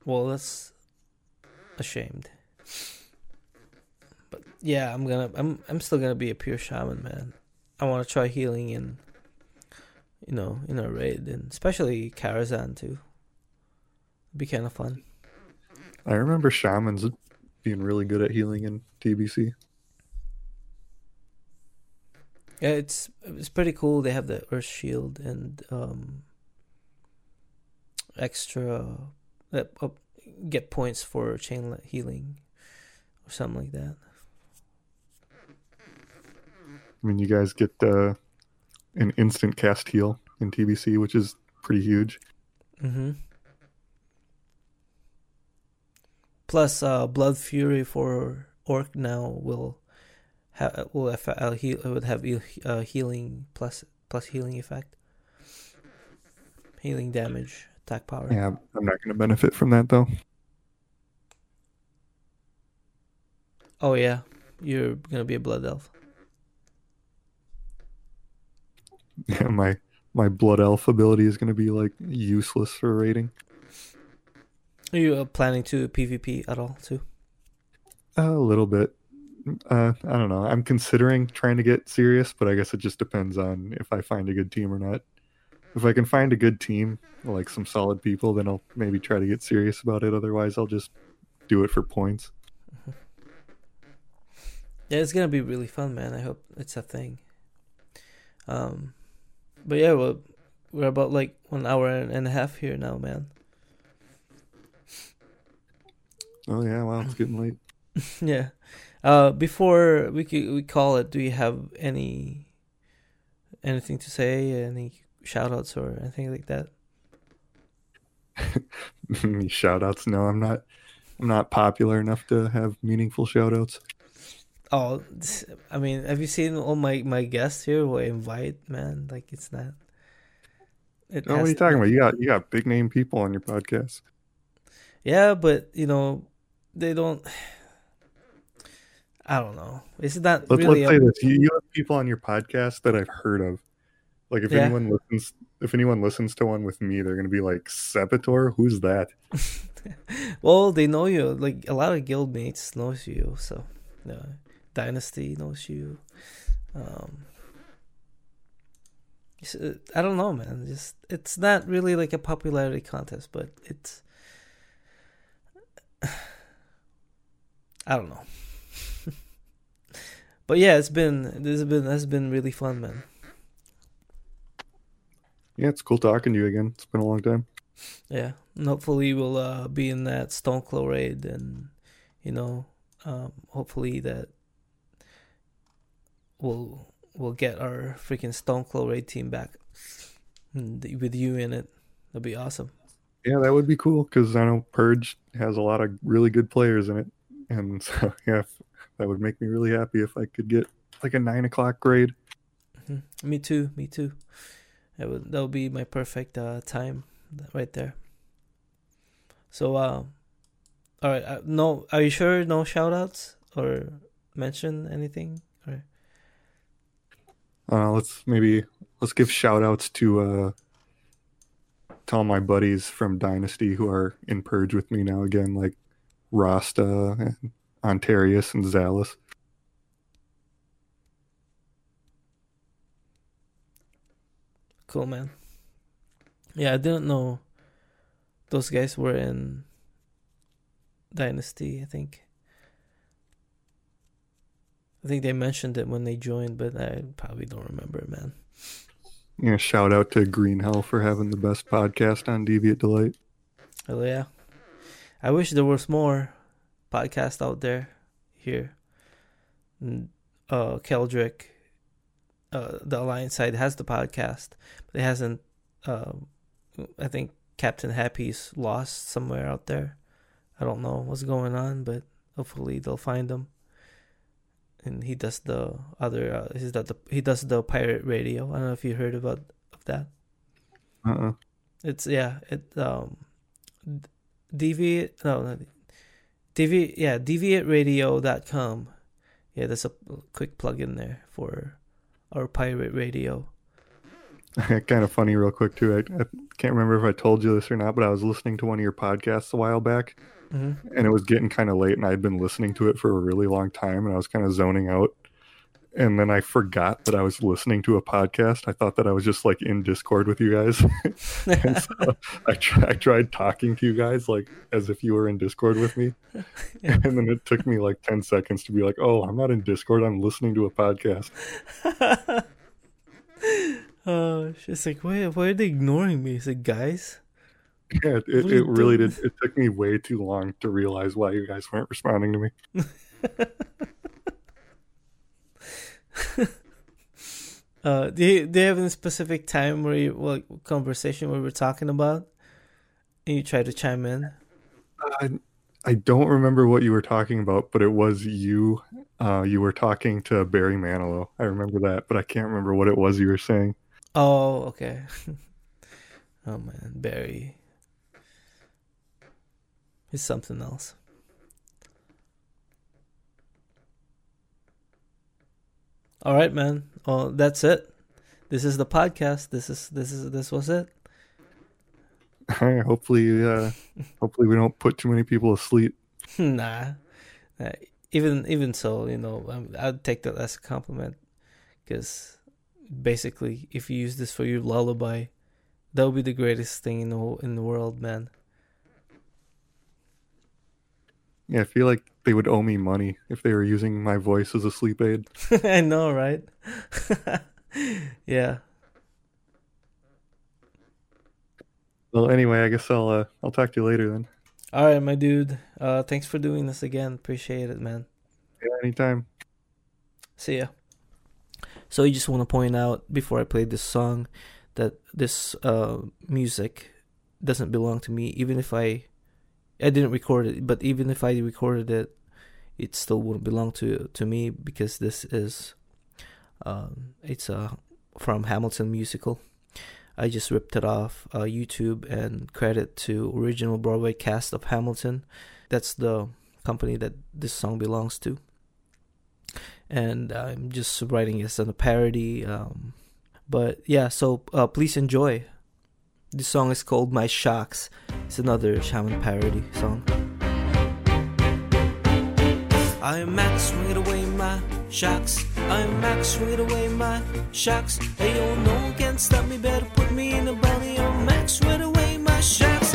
Well, that's ashamed. But yeah, I'm gonna I'm I'm still gonna be a pure shaman, man. I want to try healing in, you know, in a raid, and especially Karazhan too. It'd be kind of fun. I remember shamans being really good at healing in TBC. Yeah, it's it's pretty cool. They have the Earth Shield and um, extra uh, uh, get points for chain healing or something like that. I mean, you guys get uh, an instant cast heal in TBC, which is pretty huge. Mm-hmm. Plus, uh, Blood Fury for Orc now will have will have uh, heal would have uh, healing plus plus healing effect, healing damage, attack power. Yeah, I'm not going to benefit from that though. Oh yeah, you're gonna be a blood elf. Yeah, my my blood elf ability is going to be like useless for rating. Are you uh, planning to PvP at all too? A little bit. Uh, I don't know. I'm considering trying to get serious, but I guess it just depends on if I find a good team or not. If I can find a good team, like some solid people, then I'll maybe try to get serious about it. Otherwise, I'll just do it for points. Yeah, it's gonna be really fun, man. I hope it's a thing. Um, but yeah, well, we're about like one hour and a half here now, man. Oh yeah, wow, it's getting late. yeah. Uh, before we we call it, do you have any anything to say? Any shout outs or anything like that? shout outs? No, I'm not. I'm not popular enough to have meaningful shout outs. Oh, I mean, have you seen all my my guests here who I invite? Man, like it's not. It oh, what are you talking about? You got you got big name people on your podcast. Yeah, but you know, they don't. I don't know. It's that let's, really. Let's say this: you, you have people on your podcast that I've heard of. Like if yeah. anyone listens, if anyone listens to one with me, they're gonna be like, "Cepitore, who's that?" well, they know you. Like a lot of guild mates knows you, so yeah. Dynasty knows you. Um, uh, I don't know, man. Just it's not really like a popularity contest, but it's. I don't know. but yeah, it's been this has been has been really fun, man. Yeah, it's cool talking to you again. It's been a long time. Yeah, and hopefully we'll uh, be in that Stoneclaw raid, and you know, um, hopefully that we'll we'll get our freaking Stoneclaw raid team back with you in it. That'd be awesome. Yeah, that would be cool because I know Purge has a lot of really good players in it, and so yeah, that would make me really happy if I could get like a nine o'clock grade. Mm-hmm. Me too. Me too. That would that would be my perfect uh, time right there. So, uh, all right. Uh, no, are you sure? No shout outs or mention anything? Uh, let's maybe let's give shout outs to uh, to all my buddies from Dynasty who are in Purge with me now again, like Rasta and Ontarius and Zalus. Cool man. Yeah, I didn't know those guys were in Dynasty, I think. I think they mentioned it when they joined, but I probably don't remember it, man. Yeah, shout out to Green Hell for having the best podcast on Deviate Delight. Hell yeah. I wish there was more podcasts out there here. Uh, Keldrick, uh, the Alliance side has the podcast, but it hasn't. Uh, I think Captain Happy's lost somewhere out there. I don't know what's going on, but hopefully they'll find him. and he does the other uh, he's the he does the pirate radio. I don't know if you heard about of that. Uh uh-uh. It's yeah, it um deviate no, not deviate yeah, deviateradio.com. Yeah, there's a quick plug in there for our pirate radio. kind of funny real quick too. I, I can't remember if I told you this or not, but I was listening to one of your podcasts a while back mm-hmm. and it was getting kind of late, and I'd been listening to it for a really long time, and I was kind of zoning out. And then I forgot that I was listening to a podcast. I thought that I was just like in Discord with you guys. and so I, try, I tried talking to you guys like as if you were in Discord with me. Yeah. And then it took me like 10 seconds to be like, oh, I'm not in Discord. I'm listening to a podcast. oh, she's like, why, why are they ignoring me? Is it guys? Yeah, it, it, it really did. It took me way too long to realize why you guys weren't responding to me. uh, do you, do you have a specific time where you what conversation we were talking about, and you try to chime in? I I don't remember what you were talking about, but it was you. Uh, you were talking to Barry Manilow. I remember that, but I can't remember what it was you were saying. Oh, okay. oh man, Barry. He's something else. All right, man. Well, that's it. This is the podcast. This is this is this was it. hopefully, uh, hopefully we don't put too many people asleep. nah, even even so, you know, um, I'd take that as a compliment because basically, if you use this for your lullaby, that would be the greatest thing in the in the world, man. Yeah, I feel like they would owe me money if they were using my voice as a sleep aid. I know, right? yeah. Well, anyway, I guess I'll uh, I'll talk to you later then. All right, my dude. Uh, thanks for doing this again. Appreciate it, man. Yeah, anytime. See ya. So I just want to point out before I play this song that this uh, music doesn't belong to me, even if I I didn't record it, but even if I recorded it, it still wouldn't belong to to me because this is um, it's uh, from Hamilton musical. I just ripped it off uh, YouTube and credit to original Broadway cast of Hamilton. That's the company that this song belongs to. And I'm just writing this as a parody. Um, but yeah, so uh, please enjoy. This song is called My Shocks. It's another shaman parody song. I Max, it away my shocks. I Max, swing away my shocks. Hey yo, no one can stop me, better put me in a bunny. I'm Max, swing away my shocks.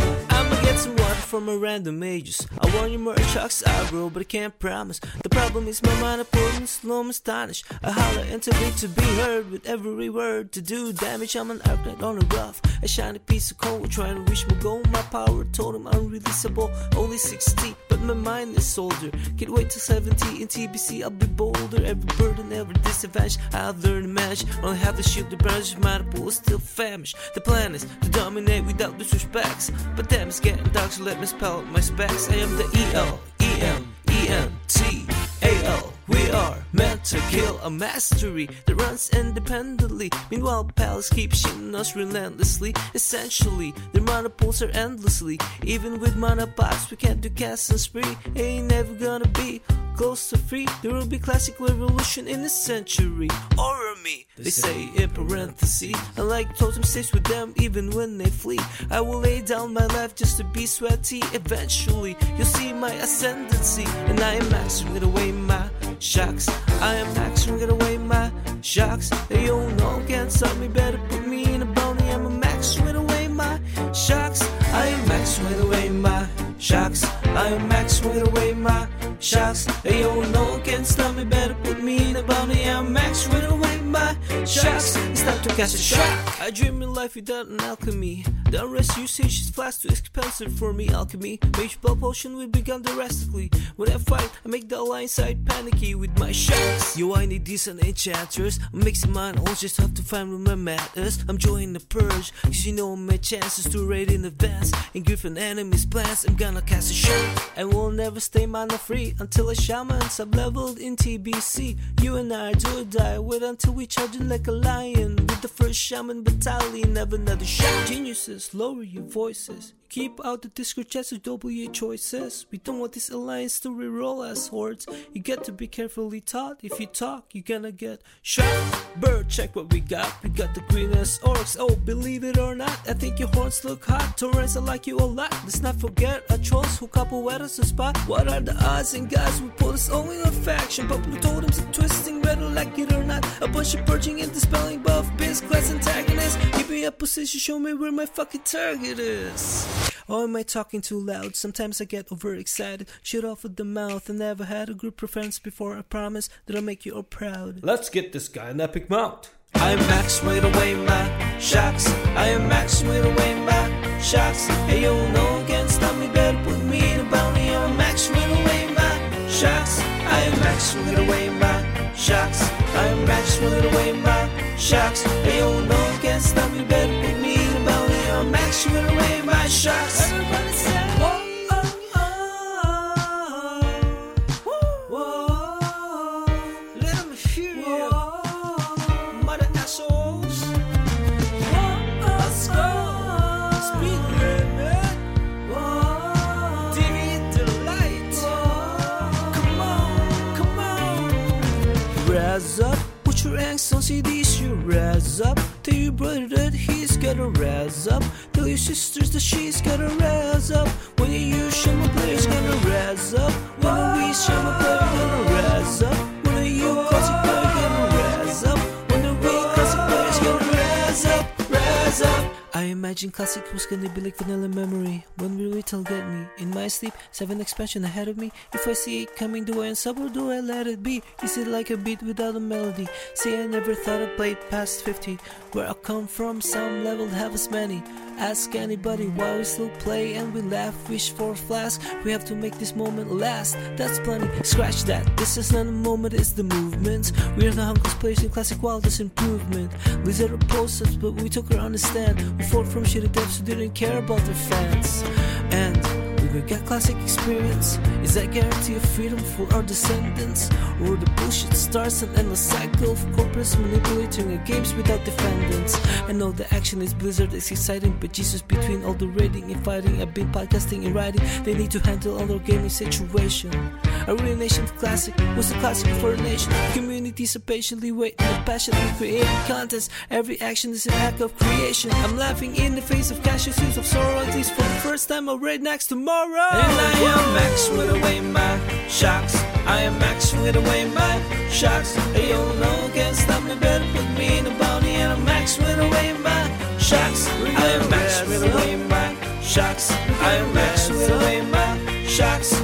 From a random ages. I want you more shocks, I grow, but I can't promise. The problem is my mind, I put in slow, I'm astonished. I holler and into it to be heard with every word to do damage. I'm an outlet on a rough, a shiny piece of coal, trying to reach my goal. My power told him I'm unreleasable, only 60, but my mind is older. Can't wait till 70 in TBC, I'll be bolder. Every burden, every disadvantage, I've learned to manage. Only have to shield the branch, my pool is still famished. The plan is to dominate without disrespects, but damn, it's getting dark, so let me my specs. I am the E L E M E N T A L. We are meant to kill a mastery that runs independently. Meanwhile, pals keep shooting us relentlessly. Essentially, their mana pools are endlessly. Even with mana pots, we can't do cast and spree. Ain't never gonna be close to free. There will be classic revolution in a century. Or me, they say in parentheses. And like totem stays with them even when they flee. I will lay down my life just to be sweaty. Eventually, you'll see my ascendancy, and I am maxing it away my shocks. I am maxing it away my shocks. Hey, yo, no one can stop me. Better put me in a bounty. I'm a max with away my shocks. I am max with away my shocks. I am max with away my shocks. Hey, yo, no one can stop me. Better put me in a bounty. I'm max with away my shocks. It's time to cast a shock. I dream in life without an alchemy. The unrest usage is fast too expensive for me. Alchemy, mage blood potion will begin drastically. When I fight, I make the alliance side panicky with my shots. Yo, I need decent enchanters. I'm mixing mine own, just have to find where my matters. I'm joining the purge, cause you know my chances to raid in advance. And griffin enemies' plans, I'm gonna cast a shot. And we'll never stay mana free until a shaman sub leveled in TBC. You and I do die, wait until we charge like a lion. With the first shaman battalion, never another shot. Geniuses, lower your voices. Keep out the chats with W choices. We don't want this alliance to reroll as hordes. You get to be carefully taught. If you talk, you're gonna get shot. Bird, check what we got. We got the greenest orcs. Oh, believe it or not, I think your horns look hot. Torrents, I like you a lot. Let's not forget our trolls who couple wet us a spot. What are the odds and guys we pull this only a faction? Blue totems are twisting, whether like it or not. A bunch of purging and dispelling buff, biz class antagonists. Give me a position, show me where my fucking target is. Oh, am I talking too loud? Sometimes I get overexcited. Shit off with the mouth. I never had a group preference before. I promise that I'll make you all proud. Let's get this guy an epic mount. I am max with away my shots. I am max with away my shots. Hey yo, no one can stop me. Better put me in a bounty. I'm max with away my shots. I am max with away my shots. I am max with away my shots. Hey yo, delight. Come on, come on. Rise up. Put your angst on CDs, you rise up. Tell your brother that he's gotta rise up. Tell your sisters that she's gotta rise up. When you use Shama players, gonna rise up. When we Shama player, gonna rise up. When you classic player, gonna rise up. When we classic players, gonna rise up, rise up. I imagine classic was gonna be like vanilla memory. When will it all get me? In my sleep, seven expansion ahead of me. If I see it coming, do I answer or do I let it be? Is it like a beat without a melody? See, I never thought I'd play past 50. Where I come from, some level have as many. Ask anybody why we still play and we laugh, wish for a flask. We have to make this moment last. That's plenty. Scratch that. This is not a moment, it's the movement. We're the hunkers players in classic wildest improvement. Blizzard opposed us, but we took her on the stand. We fought from shitty devs who didn't care about their fans. And we got classic experience. Is that guarantee of freedom for our descendants? Or the bullshit starts an endless cycle of corporates manipulating our games without defendants? I know the action is Blizzard is exciting, but Jesus, between all the raiding and fighting, I've been podcasting and writing. They need to handle all their gaming situation. A real nation classic was a classic for a nation. Communities are patiently waiting and passionately creating contents. Every action is an act of creation. I'm laughing in the face of casualties of least for the first time. I'll raid next tomorrow. And I am max with away my shocks. I am max with away my shocks. Hey, yo, no one can stop me. Better put me in a bounty. And I'm max with away my shocks. I am max with away my shocks. I am max with away my shocks.